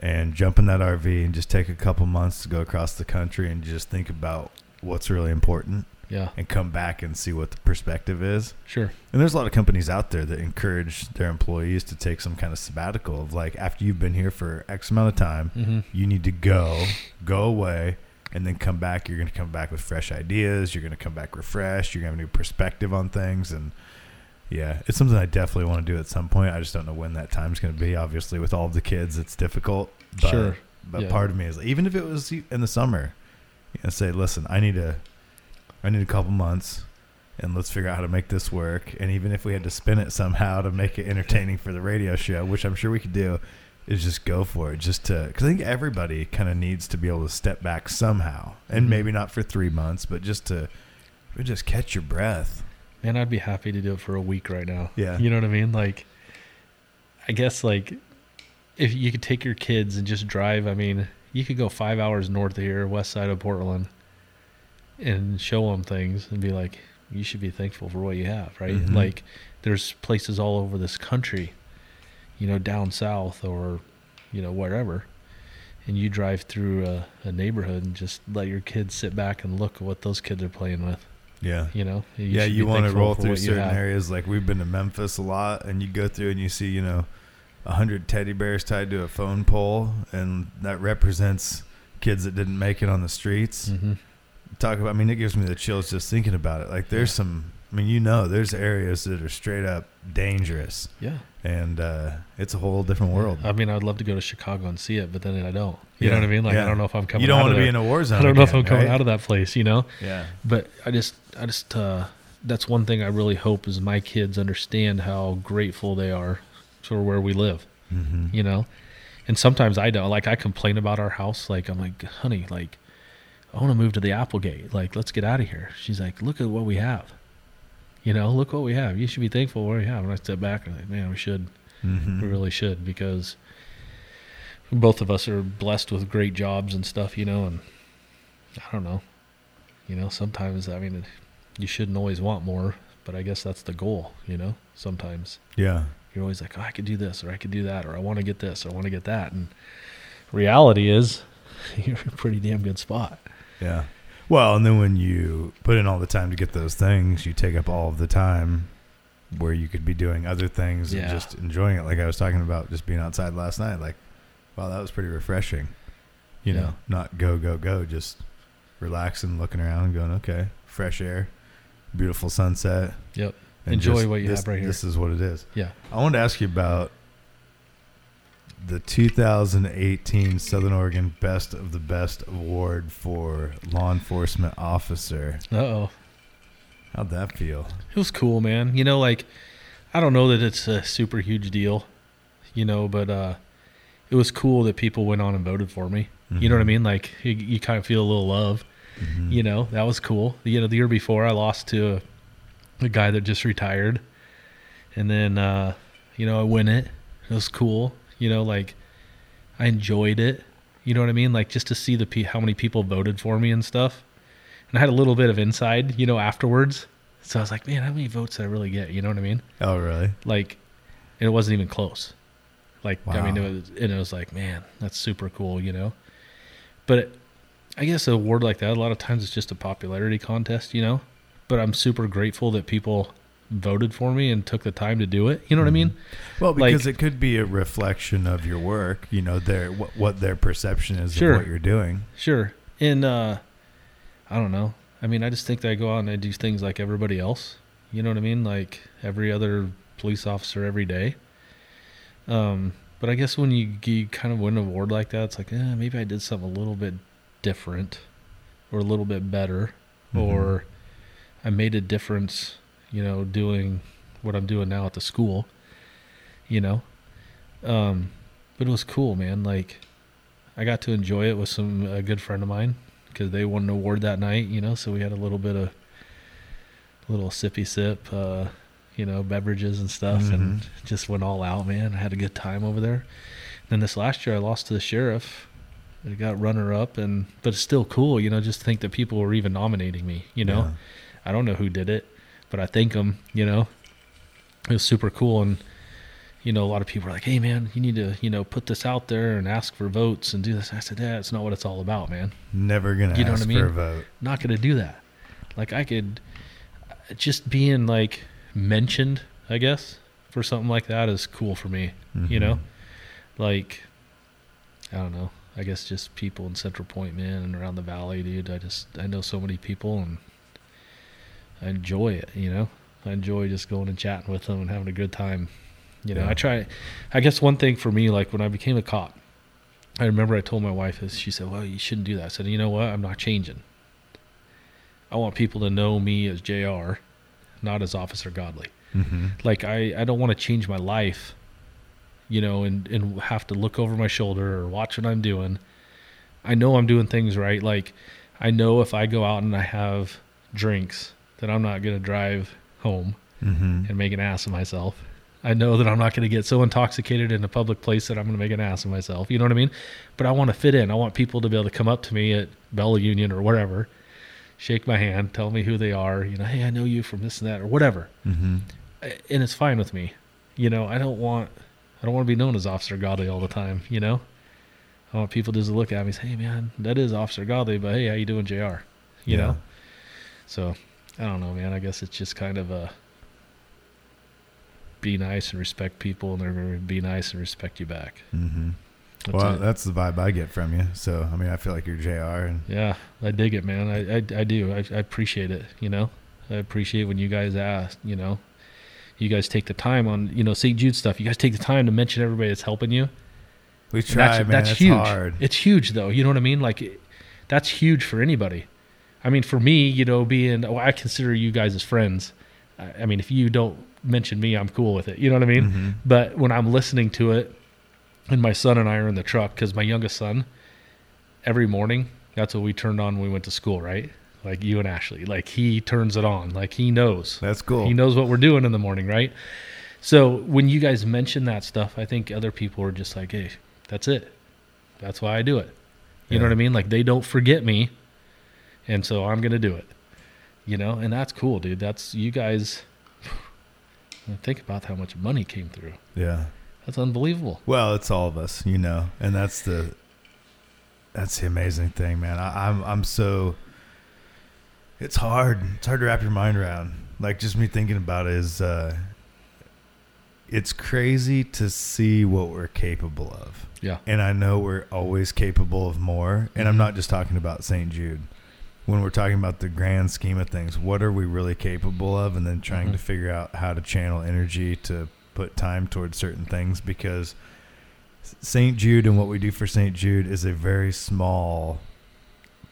A: and jump in that RV and just take a couple months to go across the country and just think about what's really important
B: yeah,
A: and come back and see what the perspective is.
B: sure.
A: And there's a lot of companies out there that encourage their employees to take some kind of sabbatical of like after you've been here for X amount of time,
B: hmm
A: you need to go, go away, and then come back. You're going to come back with fresh ideas. You're going to come back refreshed. You're going to have a new perspective on things. And yeah, it's something I definitely want to do at some point. I just don't know when that time's going to be. Obviously, with all of the kids, it's difficult. But,
B: Sure.
A: But
B: Yeah.
A: part of me is even if it was in the summer, you know, say, listen, I need a, I need a couple months. And let's figure out how to make this work. And even if we had to spin it somehow to make it entertaining for the radio show, which I'm sure we could do, is just go for it. Just to, because I think everybody kind of needs to be able to step back somehow, and
B: Mhm.
A: maybe not for three months, but just to just catch your breath.
B: Man, I'd be happy to do it for a week right now.
A: Yeah.
B: You know what I mean? Like, I guess like if you could take your kids and just drive, I mean, you could go five hours north of here, west side of Portland, and show them things and be like, you should be thankful for what you have, right?
A: Mhm.
B: Like, there's places all over this country, you know, down south or, you know, wherever. And you drive through a, a neighborhood and just let your kids sit back and look at what those kids are playing with.
A: Yeah.
B: You know,
A: yeah, you want to roll through certain areas. Like we've been to Memphis a lot, and you go through and you see, you know, a hundred teddy bears tied to a phone pole, and that represents kids that didn't make it on the streets.
B: hmm
A: Talk about. I mean, it gives me the chills just thinking about it. Like there's some. I mean, you know, there's areas that are straight up dangerous,
B: Yeah.
A: and uh, it's a whole different world.
B: I mean, I'd love to go to Chicago and see it, but then I don't. You
A: Yeah,
B: know what I mean? Like,
A: yeah.
B: I don't know if I'm coming.
A: you don't
B: out
A: want
B: of
A: to be in a war zone.
B: I don't know if I'm coming
A: right?
B: out of that place. You know.
A: Yeah.
B: But I just, I just, uh, that's one thing I really hope is my kids understand how grateful they are for where we live.
A: Mm-hmm.
B: You know, and sometimes I don't. Like, I complain about our house. Like, I'm like, honey, like, I want to move to the Applegate. Like, let's get out of here. She's like, look at what we have. You know, look what we have. You should be thankful for what we have. And I step back and I'm like, man, we should.
A: Mm-hmm.
B: We really should because both of us are blessed with great jobs and stuff, you know, and I don't know. You know, sometimes I mean you shouldn't always want more, but I guess that's the goal, you know. Sometimes
A: Yeah.
B: you're always like, "Oh, I could do this or I could do that or I want to get this or I want to get that." And reality is you're in a pretty damn good spot.
A: Yeah. Well, and then when you put in all the time to get those things, you take up all of the time where you could be doing other things and just enjoying it. Like I was talking about just being outside last night. Like, wow, that was pretty refreshing. You
B: Yeah.
A: know, not go, go, go, just relaxing, looking around and going, okay, fresh air, beautiful sunset.
B: Yep. Enjoy
A: just
B: what you
A: this-
B: have right here.
A: This is what it is.
B: Yeah.
A: I wanted to ask you about the 2018 Southern Oregon Best of the Best Award for Law Enforcement Officer.
B: Uh-oh.
A: How'd that feel?
B: It was cool, man. You know, like I don't know that it's a super huge deal, you know, but uh it was cool that people went on and voted for me. You know what I
A: Mhm.
B: mean? Like you, you kind of feel a little love.
A: Mhm.
B: You know, that was cool. You know, the year before I lost to a, a guy that just retired, and then uh, you know I win it. It was cool. You know, like I enjoyed it. You know what I mean? Like just to see the pe- how many people voted for me and stuff. And I had a little bit of inside, you know, afterwards. So I was like, man, how many votes did I really get? You know what I mean?
A: Oh, really?
B: Like, and it wasn't even close. Like I mean, it was and it was like, man, that's super cool, you know. But it, I guess an award like that, a lot of times it's just a popularity contest, you know. But I'm super grateful that people voted for me and took the time to do it. You know what I mean?
A: Well,
B: Like-
A: because it could be a reflection of your work, you know, their what, what their perception is
B: Sure.
A: of what you're doing.
B: Sure. And uh I don't know. I mean, I just think that I go out and I do things like everybody else. You know what I mean? Like every other police officer every day. Um, but I guess when you, you kind of win an award like that, it's like, eh, maybe I did something a little bit different or a little bit better
A: Mhm.
B: or I made a difference, you know, doing what I'm doing now at the school, you know. Um, but it was cool, man. Like I got to enjoy it with some a good friend of mine because they won an award that night, you know. So we had a little bit of little sippy sip, uh, you know, beverages and stuff, and
A: Mhm.
B: just went all out, man. I had a good time over there. Then this last year, I lost to the sheriff. I got runner up, and but it's still cool, you know. Just think that people were even nominating me, you know.
A: Yeah.
B: I don't know who did it, but I thank them. You know, it was super cool, and you know, a lot of people are like, "Hey, man, you need to, you know, put this out there and ask for votes and do this." I said, "Yeah, it's not what it's all about, man.
A: Never gonna
B: You know what
A: ask
B: I mean?
A: for a vote.
B: not gonna do that. Like, I could just being like mentioned, I guess, for something like that is cool for me. You
A: Mhm.
B: know, like I don't know. I guess just people in Central Point, man, and around the valley, dude. I just I know so many people, and I enjoy it. You know, I enjoy just going and chatting with them and having a good time. You know,
A: Yeah.
B: I try. I guess one thing for me, like when I became a cop, I remember I told my wife this. She said, "Well, you shouldn't do that." I said, "You know what? I'm not changing. I want people to know me as Jr., not as Officer Godley."
A: Mhm.
B: like I, I don't want to change my life you know and and have to look over my shoulder or watch what i'm doing i know i'm doing things right like i know if i go out and i have drinks that i'm not going to drive home
A: Mhm.
B: and make an ass of myself i know that i'm not going to get so intoxicated in a public place that i'm going to make an ass of myself you know what i mean but i want to fit in i want people to be able to come up to me at bella union or wherever shake my hand tell me who they are you know hey i know you from this and that or whatever
A: Mhm.
B: and it's fine with me. You know, I don't want I don't want to be known as Officer Godley all the time. You know, I want people just to look at me and say, "Hey, man, that is Officer Godley." but hey, how you doing, Jr. You
A: Yeah.
B: know, so I don't know, man. I guess it's just kind of a be nice and respect people, and they're going to be nice and respect you back.
A: Mhm.
B: That's
A: Well,
B: it.
A: that's the vibe I get from you. So, I mean, I feel like you're Jr. And
B: Yeah, I dig it, man. I I, I do. I, I appreciate it. You know, I appreciate when you guys ask. You know, you guys take the time on you know St. Jude stuff. You guys take the time to mention everybody that's helping you.
A: we try,
B: that's,
A: man.
B: that's
A: it's
B: huge.
A: hard.
B: It's huge, though. You know what I mean? Like, that's huge for anybody. I mean, for me, you know, being well, I consider you guys as friends. I, I mean, if you don't mention me, I'm cool with it. You know what I mean?
A: Mhm.
B: But when I'm listening to it, and my son and I are in the truck because my youngest son, every morning, that's what we turned on when we went to school, right? Like you and Ashley, like he turns it on, like he knows.
A: That's cool.
B: He knows what we're doing in the morning, right? So when you guys mention that stuff, I think other people are just like, "Hey, that's it. That's why I do it." You know what I mean? Like they don't forget me, and so I'm gonna do it. You know, and that's cool, dude. That's you guys. Think about how much money came through.
A: yeah.
B: That's unbelievable.
A: Well, it's all of us, you know, and that's the that's the amazing thing, man. I, I'm I'm so it's hard. It's hard to wrap your mind around. Like just me thinking about it is uh it's crazy to see what we're capable of.
B: Yeah.
A: And I know we're always capable of more. And I'm
B: Mhm.
A: not just talking about St. Jude. When we're talking about the grand scheme of things, what are we really capable of? And then trying
B: Mhm.
A: to figure out how to channel energy to put time towards certain things because St. Jude and what we do for St. Jude is a very small,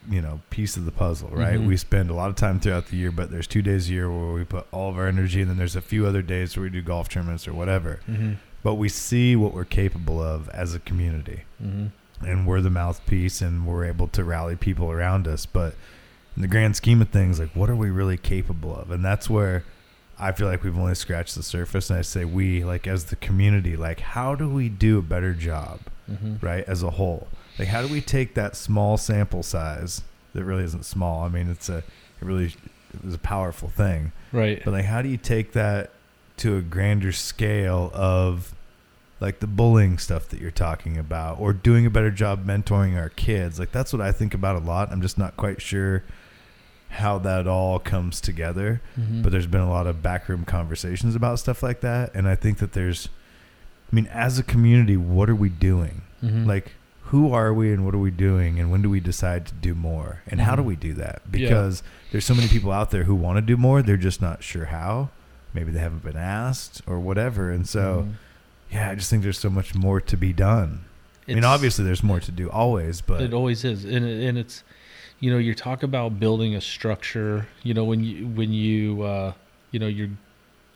A: you know, piece of the puzzle, right?
B: Mhm.
A: We spend a lot of time throughout the year, but there's two days a year where we put all of our energy, and then there's a few other days where we do golf tournaments or whatever.
B: Mm-hmm.
A: But we see what we're capable of as a community,
B: Mm-hmm.
A: and we're the mouthpiece, and we're able to rally people around us. But in the grand scheme of things, like, what are we really capable of? And that's where I feel like we've only scratched the surface. And I say we, like, as the community, like, how do we do a better job?
B: Mm-hmm.
A: right as a whole like how do we take that small sample size that really isn't small i mean it's a it really is a powerful thing
B: Right.
A: but like how do you take that to a grander scale of like the bullying stuff that you're talking about or doing a better job mentoring our kids like that's what i think about a lot i'm just not quite sure how that all comes together.
B: Mhm.
A: but there's been a lot of backroom conversations about stuff like that. And i think that there's i mean as a community what are we doing?
B: Mhm.
A: like who are we and what are we doing? And when do we decide to do more? And how do
B: Mhm.
A: we do that?
B: Yeah.
A: because there's so many people out there who want to do more. They're just not sure how. Maybe they haven't been asked or whatever. And so
B: Mhm.
A: yeah i just think there's so much more to be done. I mean obviously there's more to do always but
B: it always is, and it- and it's, you know, you talk about building a structure. You know, when you when you uh, you know you're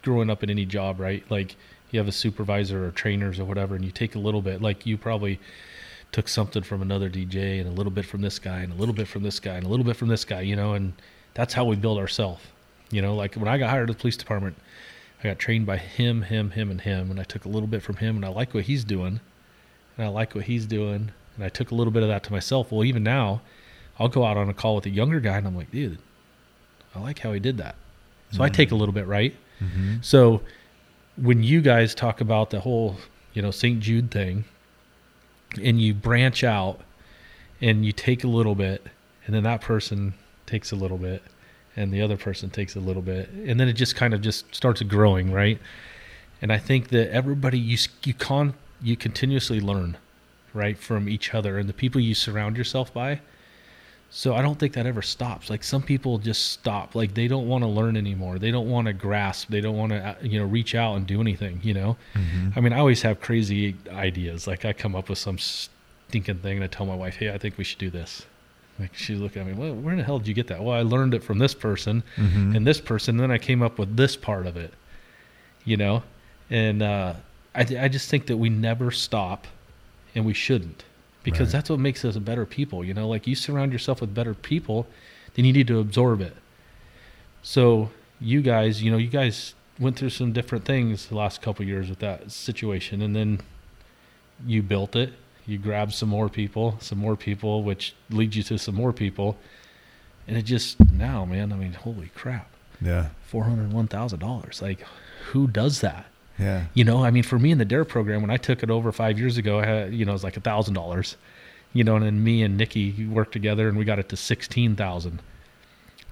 B: growing up in any job, right? Like you have a supervisor or trainers or whatever, and you take a little bit. Like you probably took something from another DJ and a little bit from this guy and a little bit from this guy and a little bit from this guy. You know, and that's how we build ourselves. You know, like when I got hired at the police department, I got trained by him, him, him, and him, and I took a little bit from him, and I like what he's doing, and I like what he's doing, and I took a little bit of that to myself. Well, even now, I'll go out on a call with a younger guy, and I'm like, dude, I like how he did that. So I take a little bit, right?
A: Mhm.
B: So when you guys talk about the whole, you know, St. Jude thing, and you branch out and you take a little bit, and then that person takes a little bit, and the other person takes a little bit, and then it just kind of just starts growing, right? And I think that everybody you you con you continuously learn, right, from each other and the people you surround yourself by. So I don't think that ever stops. Like some people just stop. Like they don't want to learn anymore. They don't want to grasp. They don't want to, you know, reach out and do anything. You know.
A: Mhm.
B: I mean, I always have crazy ideas. Like I come up with some stinking thing and I tell my wife, "Hey, I think we should do this." Like she's looking at me, well, where in the hell did you get that? Well, I learned it from this person
A: Mhm.
B: and this person. And then I came up with this part of it, you know? And uh, I, I just think that we never stop and we shouldn't because
A: Right.
B: that's what makes us better people, you know? Like you surround yourself with better people, then you need to absorb it. So you guys, you know, you guys went through some different things the last couple of years with that situation and then you built it you grabbed some more people some more people which leads you to some more people and it just now man i mean holy crap
A: yeah
B: $401000 like who does that
A: yeah.
B: You know i mean for me in the dare program when i took it over five years ago i had you know it was like a thousand dollars. You know and then me and nikki worked together and we got it to 16000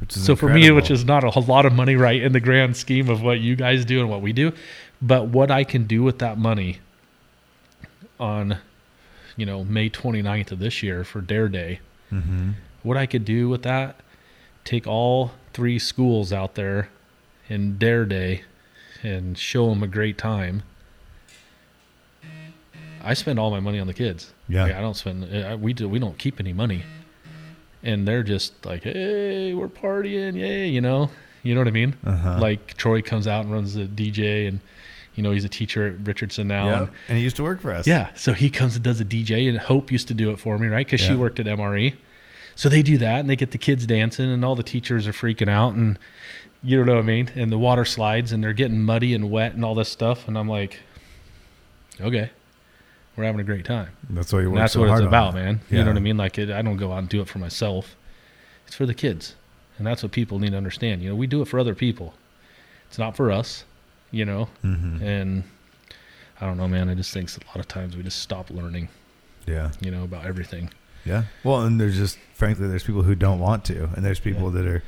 A: which is
B: so for me, which is not a whole lot of money, right, in the grand scheme of what you guys do and what we do, but what I can do with that money on, you know, May 29th of this year for Dare Day,
A: Mhm.
B: what I could do with that, take all three schools out there in Dare Day and show them a great time. I spend all my money on the kids.
A: Yeah.
B: Like, I don't spend. uh, We do. We don't keep any money, and they're just like, "Hey, we're partying, yay!" You know. You know what I mean?
A: Uh-huh.
B: Like Troy comes out and runs the DJ, and you know he's a teacher at Richardson now.
A: yeah
B: and-
A: and he used to work for us
B: yeah. So he comes and does a DJ, and Hope used to do it for me, right? Because she worked at MRE. So they do that, and they get the kids dancing, and all the teachers are freaking out, and you know what I mean? And the water slides, and they're getting muddy and wet, and all this stuff, and I'm like, okay, we're having a great time.
A: that's what you
B: And that's
A: so
B: what it's about, man. You know what I mean? Like, it, I don't go out and do it for myself. It's for the kids, and that's what people need to understand. You know, we do it for other people. It's not for us. You know,
A: Mhm.
B: and I don't know, man. I just think a lot of times we just stop learning,
A: yeah
B: you know, about everything.
A: Yeah. Well, and there's just frankly there's people who don't want to, and there's people that are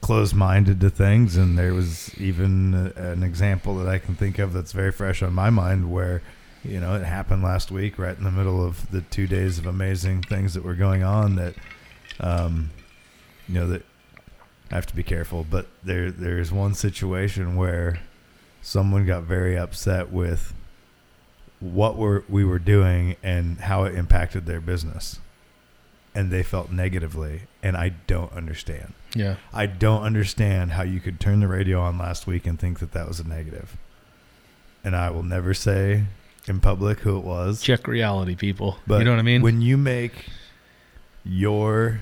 A: closed-minded to things. And there was even a, an example that I can think of that's very fresh on my mind, where you know it happened last week, right in the middle of the two days of amazing things that were going on. That, um, you know, that I have to be careful, but there there's one situation where someone got very upset with what we're, we were doing and how it impacted their business. And they felt negatively. And I don't understand.
B: Yeah,
A: I don't understand how you could turn the radio on last week and think that that was a negative. And I will never say in public who it was.
B: check reality, people.
A: But
B: you know what I mean?
A: When you make your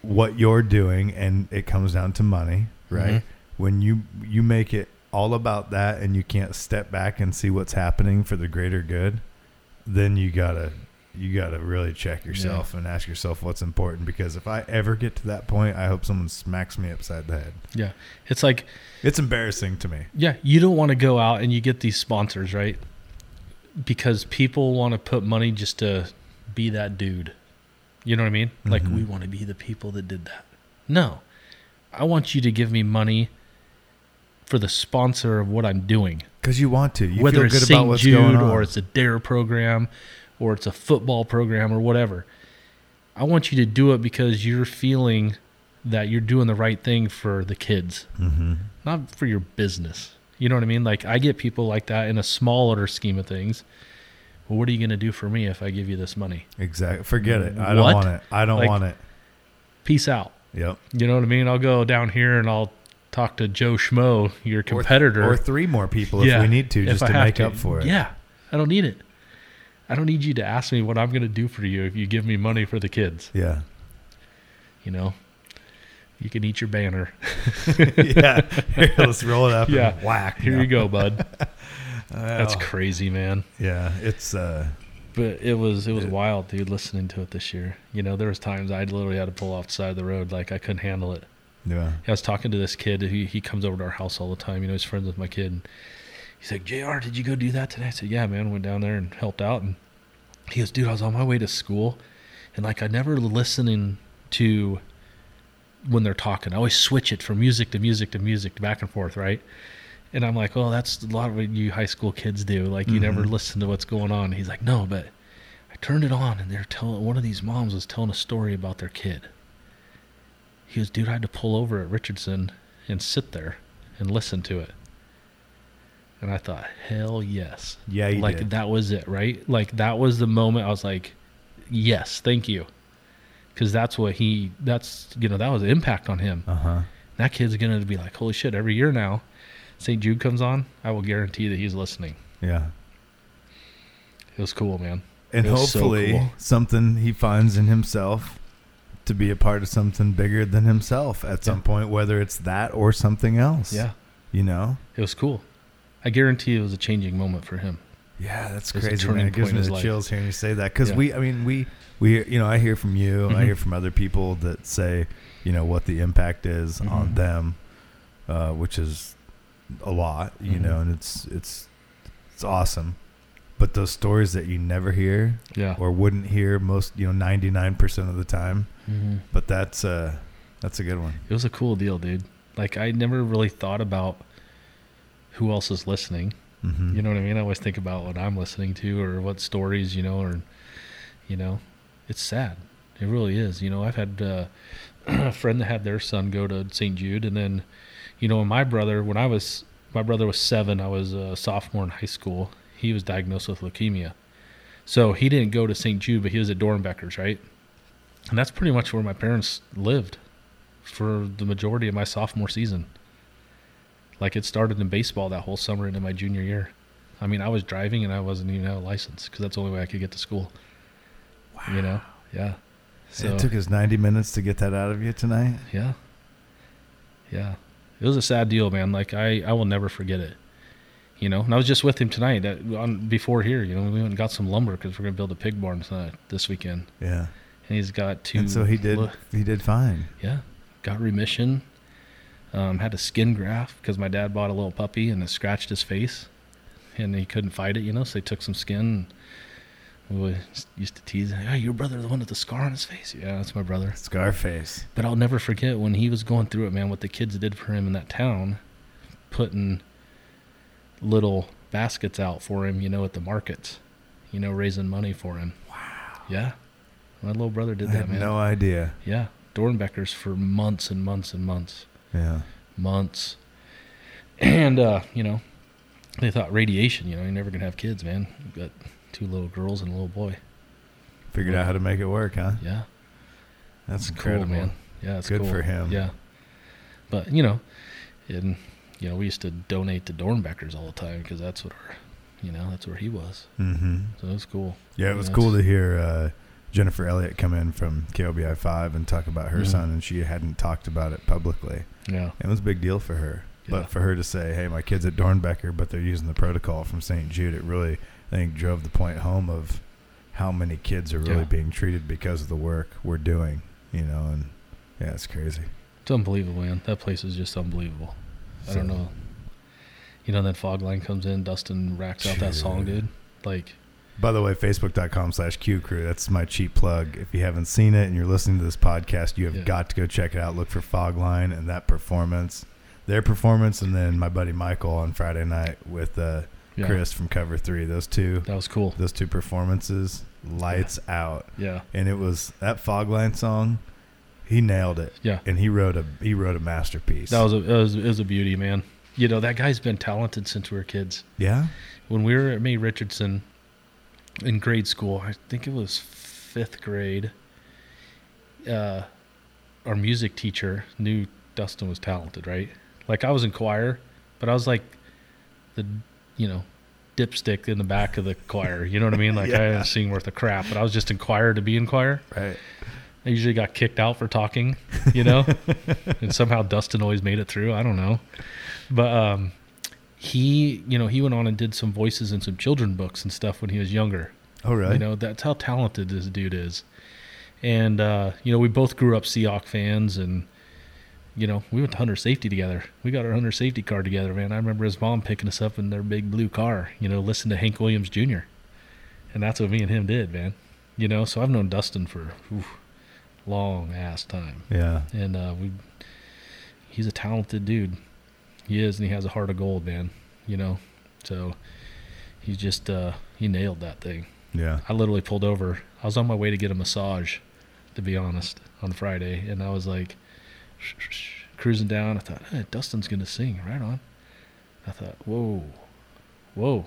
A: what you're doing and it comes down to money, right?
B: Mhm.
A: When you you make it all about that and you can't step back and see what's happening for the greater good, then you got to you got to really check yourself and ask yourself what's important because if I ever get to that point, I hope someone smacks me upside the head.
B: yeah, it's like
A: It's embarrassing to me.
B: Yeah, you don't want to go out and you get these sponsors, right? because people want to put money just to be that dude. You know what I mean? Like
A: Mhm.
B: we want to be the people that did that. No. I want you to give me money for the sponsor of what I'm doing.
A: Because you want to. You
B: Whether
A: feel
B: it's
A: good
B: St.
A: about what's
B: Jude
A: going on.
B: or it's a DARE program or it's a football program or whatever. I want you to do it because you're feeling that you're doing the right thing for the kids,
A: hmm
B: not for your business. You know what I mean? Like I get people like that in a smaller scheme of things. Well, what are you going to do for me if I give you this money?
A: Exactly. Forget it. I don't want it. I don't
B: Like-
A: want it.
B: Peace out.
A: Yep.
B: You know what I mean? I'll go down here and I'll talk to Joe Schmo, your
A: Or-
B: competitor.
A: Or, three more people if we need to, just to make
B: to.
A: up for it.
B: Yeah, I don't need it. I don't need you to ask me what I'm going to do for you if you give me money for the kids.
A: Yeah.
B: You know, you can eat your banner.
A: yeah. Here, let's roll it up
B: Yeah.
A: and whack.
B: Here you go, bud. That's crazy, man.
A: Yeah. It's uh
B: But it was it was
A: It-
B: wild, dude. Listening to it this year, you know, there was times I literally had to pull off the side of the road, like I couldn't handle it.
A: yeah.
B: I was talking to this kid. He he comes over to our house all the time. You know, he's friends with my kid. And he's like, "Jr, did you go do that today?" I said, "Yeah, man. Went down there and helped out." And he goes, "Dude, I was on my way to school, and like I never listening to when they're talking. I always switch it from music to music to music, back and forth, right?" And I'm like, "Oh, that's a lot of what you high school kids do. Like you never
A: Mhm.
B: listen to what's going on." He's like, "No, but." I turned it on and they're telling one of these moms was telling a story about their kid. He goes, dude, I had to pull over at Richardson and sit there and listen to it. And I thought, hell yes.
A: Yeah, you
B: like
A: did.
B: that was it, right? Like that was the moment I was like, yes, thank you. Cause that's what he, that's, you know, that was an impact on him.
A: Uh-huh.
B: That kid's going to be like, holy shit, every year now, St. Jude comes on, I will guarantee that he's listening.
A: Yeah.
B: It was cool, man.
A: And
B: was so
A: hopefully
B: cool.
A: something he finds in himself to be a part of something bigger than himself at some
B: Yeah.
A: point, whether it's that or something else.
B: Yeah.
A: You know?
B: It was cool. I guarantee it was a changing moment for him.
A: Yeah, that's
B: a
A: crazy, man. It gives me the
B: life.
A: chills hearing you say that because
B: Yeah.
A: we, I mean, we, we, you know, I hear from you, I
B: Mhm.
A: hear from other people that say, you know, what the impact is on
B: Mhm.
A: them, uh, which is a lot, you
B: Mhm.
A: know, and it's it's it's awesome. But those stories that you never hear
B: Yeah.
A: or wouldn't hear most, you know, ninety nine percent of the time.
B: hmm
A: But that's uh, that's a good one.
B: It was a cool deal, dude. Like I never really thought about who else is listening.
A: Mm-hmm.
B: You know what I mean? I always think about what I'm listening to or what stories, you know, or you know, it's sad. It really is. You know, I've had uh, a friend that had their son go to St. Jude, and then, you know, my brother, when I was, my brother was seven, I was a sophomore in high school. He was diagnosed with leukemia, so he didn't go to St. Jude, but he was at Doernbecher's, right? And that's pretty much where my parents lived for the majority of my sophomore season. Like it started in baseball that whole summer into my junior year. I mean, I was driving and I wasn't even have a license because that's the only way I could get to school. Wow. You know? Yeah. So
A: it took us ninety minutes to get that out of you tonight.
B: yeah, yeah. It was a sad deal, man. Like I, I will never forget it. You know, and I was just with him tonight at, on before here. You know, we went and got some lumber because we're gonna build a pig barn tonight, this weekend.
A: Yeah,
B: And he's got two.
A: and so he did. He did fine.
B: Yeah, got remission. Um, had a skin graft because my dad bought a little puppy and it scratched his face, and he couldn't fight it. You know, so they took some skin. And we used to tease, "Hey, your brother, the one with the scar on his face." Yeah, that's my brother.
A: Scarface.
B: But I'll never forget when he was going through it, man. What the kids did for him in that town, putting little baskets out for him, you know, at the markets, you know, raising money for him. Wow. Yeah, my little brother did
A: I
B: that,
A: had
B: man.
A: no idea.
B: Yeah, Doernbecher's for months and months and months
A: Yeah.
B: months. And uh, you know, they thought radiation, you know, you're never gonna have kids, man. You've got two little girls and a little boy.
A: Figured out how to make it work, huh?
B: Yeah.
A: That's incredible.
B: cool, man. Yeah, it's
A: Good
B: cool.
A: for him.
B: Yeah. But, you know, and you know, we used to donate to Doernbecher's all the time because that's what our you know, that's where he was.
A: Mm-hmm.
B: So it was cool.
A: Yeah, it
B: You
A: was
B: know,
A: cool to hear uh, Jennifer Elliott come in from KOBI five and talk about her
B: Mhm.
A: son, and she hadn't talked about it publicly.
B: Yeah.
A: It was a big deal for her.
B: Yeah.
A: But for her to say, "Hey, my kid's at Doernbecher, but they're using the protocol from St. Jude," it really, I think, drove the point home of how many kids are really
B: Yeah.
A: being treated because of the work we're doing. You know, and yeah, it's crazy.
B: It's unbelievable, man. That place is just unbelievable. I don't know. You know, that Fogline comes in, Dustin racks out that song,
A: dude.
B: Like,
A: By the way, facebook.com slash Q Crew. That's my cheap plug. If you haven't seen it and you're listening to this podcast, you have
B: Yeah.
A: got to go check it out. Look for Fogline and that performance, their performance, and then my buddy Michael on Friday night with uh,
B: yeah,
A: Chris from Cover Three. Those two,
B: that was cool.
A: those two performances, lights out.
B: Yeah,
A: And it was that Fogline song. He nailed it,
B: yeah.
A: and he wrote a he wrote a masterpiece.
B: That was a it was, it was a beauty, man. You know that guy's been talented since we were kids.
A: yeah,
B: When we were at May Richardson in grade school, I think it was fifth grade. Uh, our music teacher knew Dustin was talented, right? Like I was in choir, but I was like the you know dipstick in the back of the choir. You know what I mean? Like I
A: Yeah.
B: didn't sing worth a crap, but I was just in choir to be in choir.
A: right.
B: I usually got kicked out for talking, you know, and somehow Dustin always made it through. I don't know, but um, he, you know, he went on and did some voices in some children books and stuff when he was younger.
A: Oh, really?
B: You know, that's how talented this dude is. And uh, you know, we both grew up Seahawk fans, and you know, we went to Hunter Safety together. We got our Hunter Safety car together, man. I remember his mom picking us up in their big blue car. You know, listen to Hank Williams Jr. And that's what me and him did, man. You know, so I've known Dustin for oof, long ass time,
A: yeah.
B: and uh, we. He's a talented dude. He is, and he has a heart of gold, man. You know, so he just uh, he nailed that thing.
A: Yeah.
B: I literally pulled over. I was on my way to get a massage, to be honest, on Friday, and I was like cruising down. I thought, hey, Dustin's gonna sing. Right on. I thought, whoa, whoa.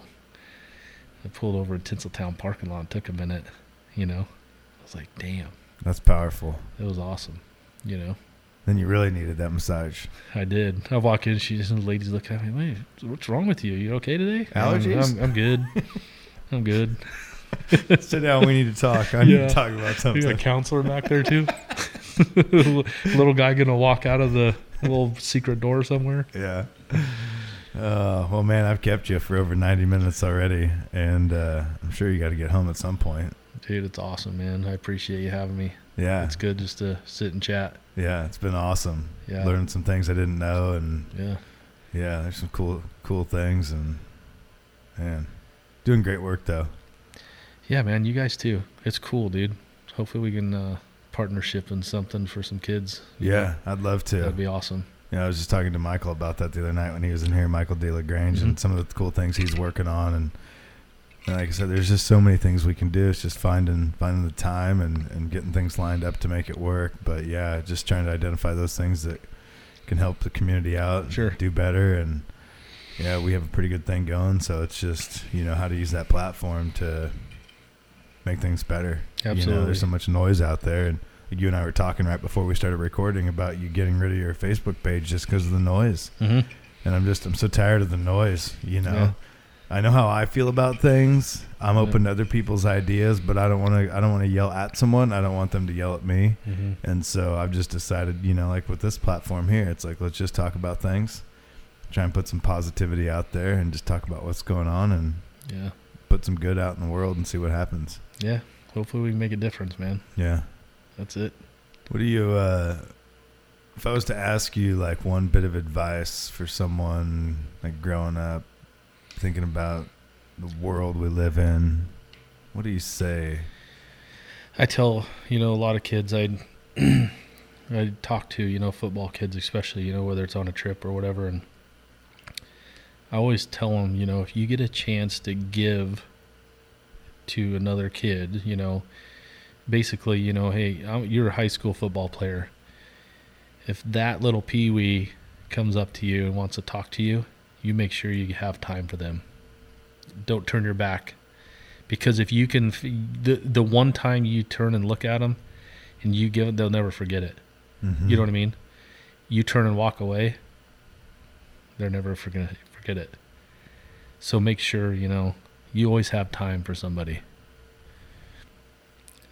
B: I pulled over in Tinseltown parking lot. Took a minute, you know. I was like, damn,
A: That's powerful.
B: it was awesome, you know.
A: Then you really needed that massage.
B: I did. I walk in, she and the ladies look at me. Wait, what's wrong with you? You okay today? I'm-
A: Allergies?
B: I'm, I'm good. I'm good.
A: Sit down. We need to talk. I need to talk about something.
B: You got a counselor back there too. little guy gonna walk out of the little secret door somewhere.
A: Yeah. Uh, well, man, I've kept you for over 90 minutes already, and uh, I'm sure you got to get home at some point.
B: Dude, it's awesome, man. I appreciate you having me.
A: Yeah.
B: It's good just to sit and chat.
A: Yeah. It's been awesome.
B: Yeah.
A: Learned some things I didn't know, and
B: Yeah.
A: yeah, there's some cool, cool things, and man, doing great work though.
B: Yeah, man. You guys too. It's cool, dude. Hopefully we can uh, partnership in something for some kids. you know?
A: Yeah, I'd love to.
B: That'd be awesome.
A: Yeah, I was just talking to Michael about that the other night when he was in here, Michael De La Grange, and
B: Mhm.
A: some of the cool things he's working on. And, and like I said, there's just so many things we can do. It's just finding finding the time and, and getting things lined up to make it work. But yeah, just trying to identify those things that can help the community out, and
B: Sure.
A: do better. And yeah, we have a pretty good thing going. So it's just you know how to use that platform to make things better. You know,
B: Absolutely.
A: there's so much noise out there, and you and I were talking right before we started recording about you getting rid of your Facebook page just because of the noise.
B: Mm-hmm.
A: And I'm just I'm so tired of the noise. You know,
B: Yeah.
A: I know how I feel about things. I'm open to other people's ideas, but I don't want to. I don't want to yell at someone. I don't want them to yell at me.
B: Mm-hmm.
A: And so I've just decided, you know, like with this platform here, it's like let's just talk about things, try and put some positivity out there, and just talk about what's going on and
B: Yeah.
A: put some good out in the world and see what happens.
B: Yeah. Hopefully we can make a difference, man.
A: Yeah.
B: That's it.
A: What do you, uh, if I was to ask you like one bit of advice for someone like growing up, thinking about the world we live in, what do you say?
B: I tell you know a lot of kids I I talk to you know football kids especially you know whether it's on a trip or whatever and I always tell them you know if you get a chance to give to another kid you know basically you know hey I'm, you're a high school football player if that little peewee comes up to you and wants to talk to you you make sure you have time for them. Don't turn your back. Because if you can the the one time you turn and look at them and you give it they'll never forget it.
A: Mhm.
B: you know what i mean? You turn and walk away they're never gonna forget it. So make sure you know you always have time for somebody.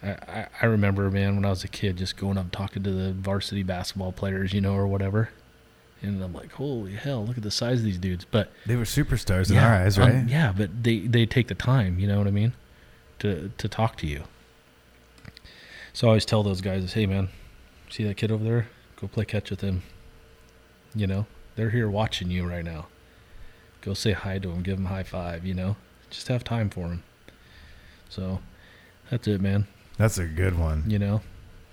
B: I, I, I remember man when i was a kid just going up talking to the varsity basketball players you know or whatever and i'm like holy hell look at the size of these dudes but
A: They were superstars in our eyes,
B: um,
A: right?
B: yeah, but they they take the time, you know what I mean, to to talk to you. So I always tell those guys, "Hey, man, see that kid over there? Go play catch with him. You know, they're here watching you right now. Go say hi to him, give him a high five. You know, just have time for him. So that's it, man.
A: That's a good one.
B: You know,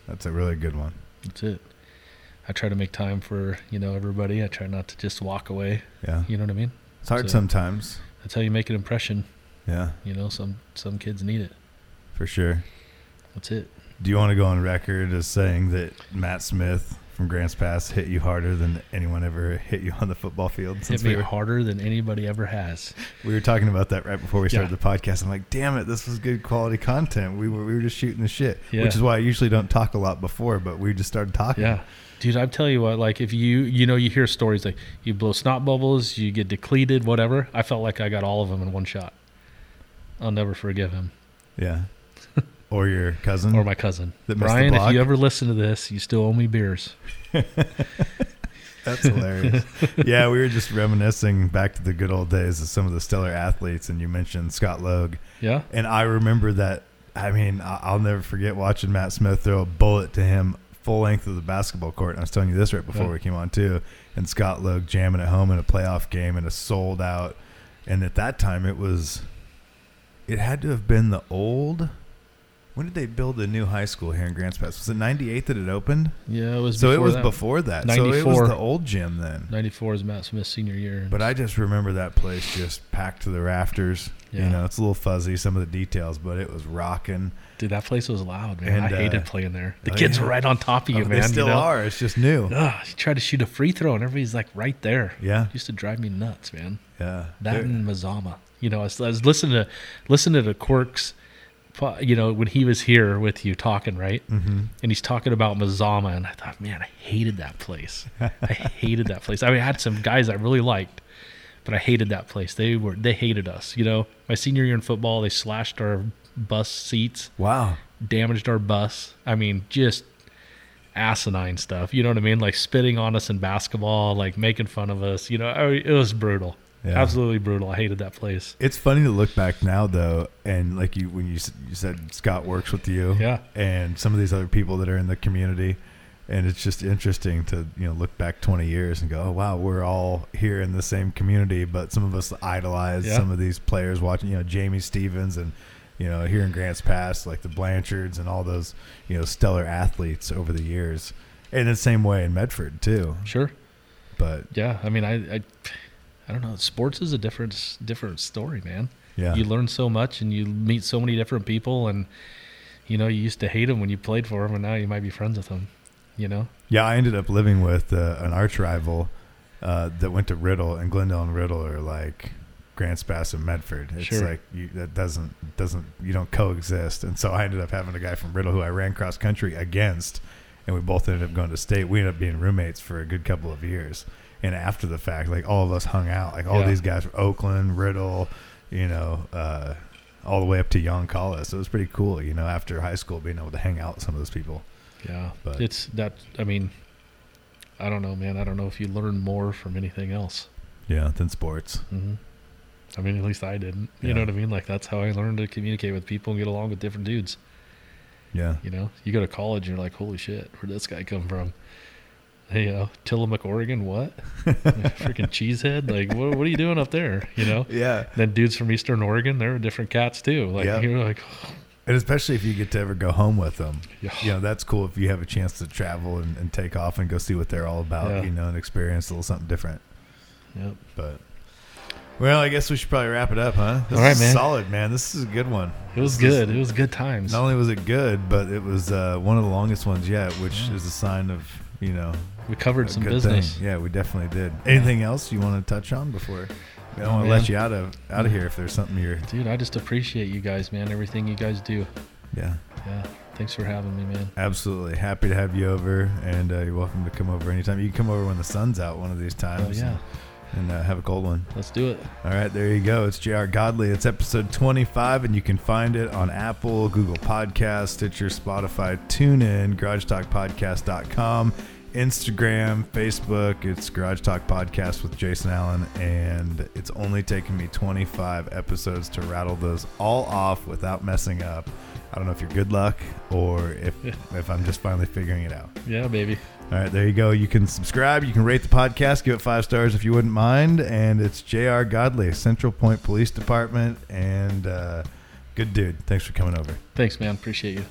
A: That's a really good one.
B: that's it. I try to make time for you know everybody. I try not to just walk away.
A: Yeah.
B: You know what I mean?
A: It's hard
B: So-
A: sometimes.
B: That's how you make an impression.
A: Yeah,
B: You know, some some kids need it.
A: for sure.
B: That's it.
A: Do you want to go on record as saying that Matt Smith from Grants Pass hit you harder than anyone ever hit you on the football field?
B: Hit me
A: we were,
B: harder than anybody ever has.
A: we were talking about that right before we started
B: Yeah.
A: the podcast. I'm like, damn it, this was good quality content. We were we were just shooting the shit,
B: Yeah.
A: which is why I usually don't talk a lot before, but we just started talking.
B: Yeah. Dude, I tell you what, like if you you know you hear stories like you blow snot bubbles, you get depleted, whatever. I felt like I got all of them in one shot. I'll never forgive him
A: yeah. or your cousin,
B: or my cousin Brian. If you ever listen to this, you still owe me beers.
A: That's hilarious. yeah, we were just reminiscing back to the good old days of some of the stellar athletes, and you mentioned Scott Logue.
B: Yeah,
A: And I remember that. I mean, I'll never forget watching Matt Smith throw a bullet to him full length of the basketball court. And I was telling you this right before
B: Yeah.
A: we came on too. And Scott Logue jamming at home in a playoff game and a sold out. And at that time, it was. It had to have been the old. When did they build the new high school here in Grants Pass? Was it '98 that it opened?
B: yeah, it was.
A: So it was
B: that.
A: before that. So it was
B: 94.
A: the old gym then.
B: '94 is Matt Smith's senior year.
A: But I just remember that place just packed to the rafters.
B: Yeah.
A: You know, it's a little fuzzy some of the details, but it was rocking.
B: Dude, that place was loud, man.
A: And,
B: I hated
A: uh,
B: playing there. The
A: oh,
B: kids
A: yeah.
B: were right on top of you,
A: Oh,
B: man.
A: they still
B: you know?
A: are. It's just new.
B: Ugh, you try to shoot a free throw and everybody's like right there.
A: Yeah,
B: It used to drive me nuts, man.
A: yeah.
B: That
A: There-
B: and Mazama. You know, I was, I was listening to listening to the Quirks. You know, when he was here with you talking, right?
A: Mhm.
B: And he's talking about Mazama, and I thought, man, I hated that place. I hated that place. I mean, I had some guys I really liked, but I hated that place. They were they hated us. You know, my senior year in football, they slashed our bus seats,
A: Wow.
B: damaged our bus. I mean, just asinine stuff. You know what I mean? Like spitting on us in basketball, like making fun of us. You know, I, it was brutal.
A: Yeah.
B: Absolutely brutal. I hated that place.
A: It's funny to look back now, though, and like you when you you said Scott works with you,
B: Yeah.
A: and some of these other people that are in the community, and it's just interesting to you know look back 20 years and go, oh wow, we're all here in the same community, but some of us idolize
B: Yeah.
A: some of these players. Watching you know Jamie Stevens and you know here in Grants Pass, like the Blanchards and all those you know stellar athletes over the years, and the same way in Medford too.
B: Sure.
A: But
B: Yeah. I mean, I, I, I don't know. Sports is a different, different story, man.
A: yeah,
B: You learn so much and you meet so many different people, and you know, you used to hate them when you played for them, and now you might be friends with them. You know.
A: Yeah, I ended up living with uh, an arch rival uh, that went to Riddle, and Glendale and Riddle are like Grants Pass and Medford. It's
B: Sure.
A: like you, that doesn't doesn't you don't coexist. And so I ended up having a guy from Riddle who I ran cross country against, and we both ended up going to state. We ended up being roommates for a good couple of years. And after the fact, like all of us hung out. Like all
B: Yeah.
A: these guys from Oakland, Riddle, you know, uh, all the way up to Young College. So it was pretty cool, you know, after high school being able to hang out with some of those people.
B: Yeah.
A: But-
B: it's that. I mean, I don't know, man. I don't know if you learn more from anything else.
A: Yeah, than sports.
B: hmm I mean, at least I didn't. You
A: Yeah.
B: know what I mean? Like that's how I learned to communicate with people and get along with different dudes.
A: Yeah.
B: You know, you go to college and you're like, holy shit, where'd this guy come from? Hey, uh, Tillamook, Oregon, what? Freaking cheesehead? Like, what, what are you doing up there? You know?
A: Yeah.
B: Then dudes from Eastern Oregon, they're different cats too. Like,
A: Yeah.
B: you're like,
A: And especially if you get to ever go home with them.
B: yeah.
A: You know, that's cool if you have a chance to travel and, and take off and go see what they're all about,
B: Yeah.
A: you know, and experience a little something different.
B: Yep.
A: But, well, I guess we should probably wrap it up, huh? This
B: All right,
A: is
B: man.
A: solid, man. This is a good one.
B: It was
A: This is-
B: good. It was good times.
A: Not only was it good, but it was uh, one of the longest ones yet, which
B: Yeah.
A: is a sign of, you know,
B: We covered some business.
A: thing. Yeah, we definitely did. Anything else you want to touch on before? I don't
B: Oh,
A: want to let you out of out of here if there's something you're.
B: Dude, I just appreciate you guys, man. Everything you guys do.
A: Yeah,
B: Yeah. Thanks for having me, man.
A: absolutely happy to have you over, and uh, you're welcome to come over anytime. You can come over when the sun's out one of these times.
B: Oh,
A: times.
B: yeah.
A: And uh, have a cold one.
B: Let's do it.
A: All right, there you go. It's JR Godley. It's episode 25, and you can find it on Apple, Google Podcasts, Stitcher, Spotify, TuneIn, GarageTalkPodcast.com, Instagram, Facebook. It's Garage Talk Podcast with Jason Allen, and it's only taken me 25 episodes to rattle those all off without messing up. I don't know if you're good luck or if if I'm just finally figuring it out.
B: Yeah, baby.
A: All right, there you go. You can subscribe. You can rate the podcast. Give it five stars if you wouldn't mind. And it's J.R. Godley, Central Point Police Department, and uh, Good dude. Thanks for coming over.
B: Thanks, man. Appreciate you.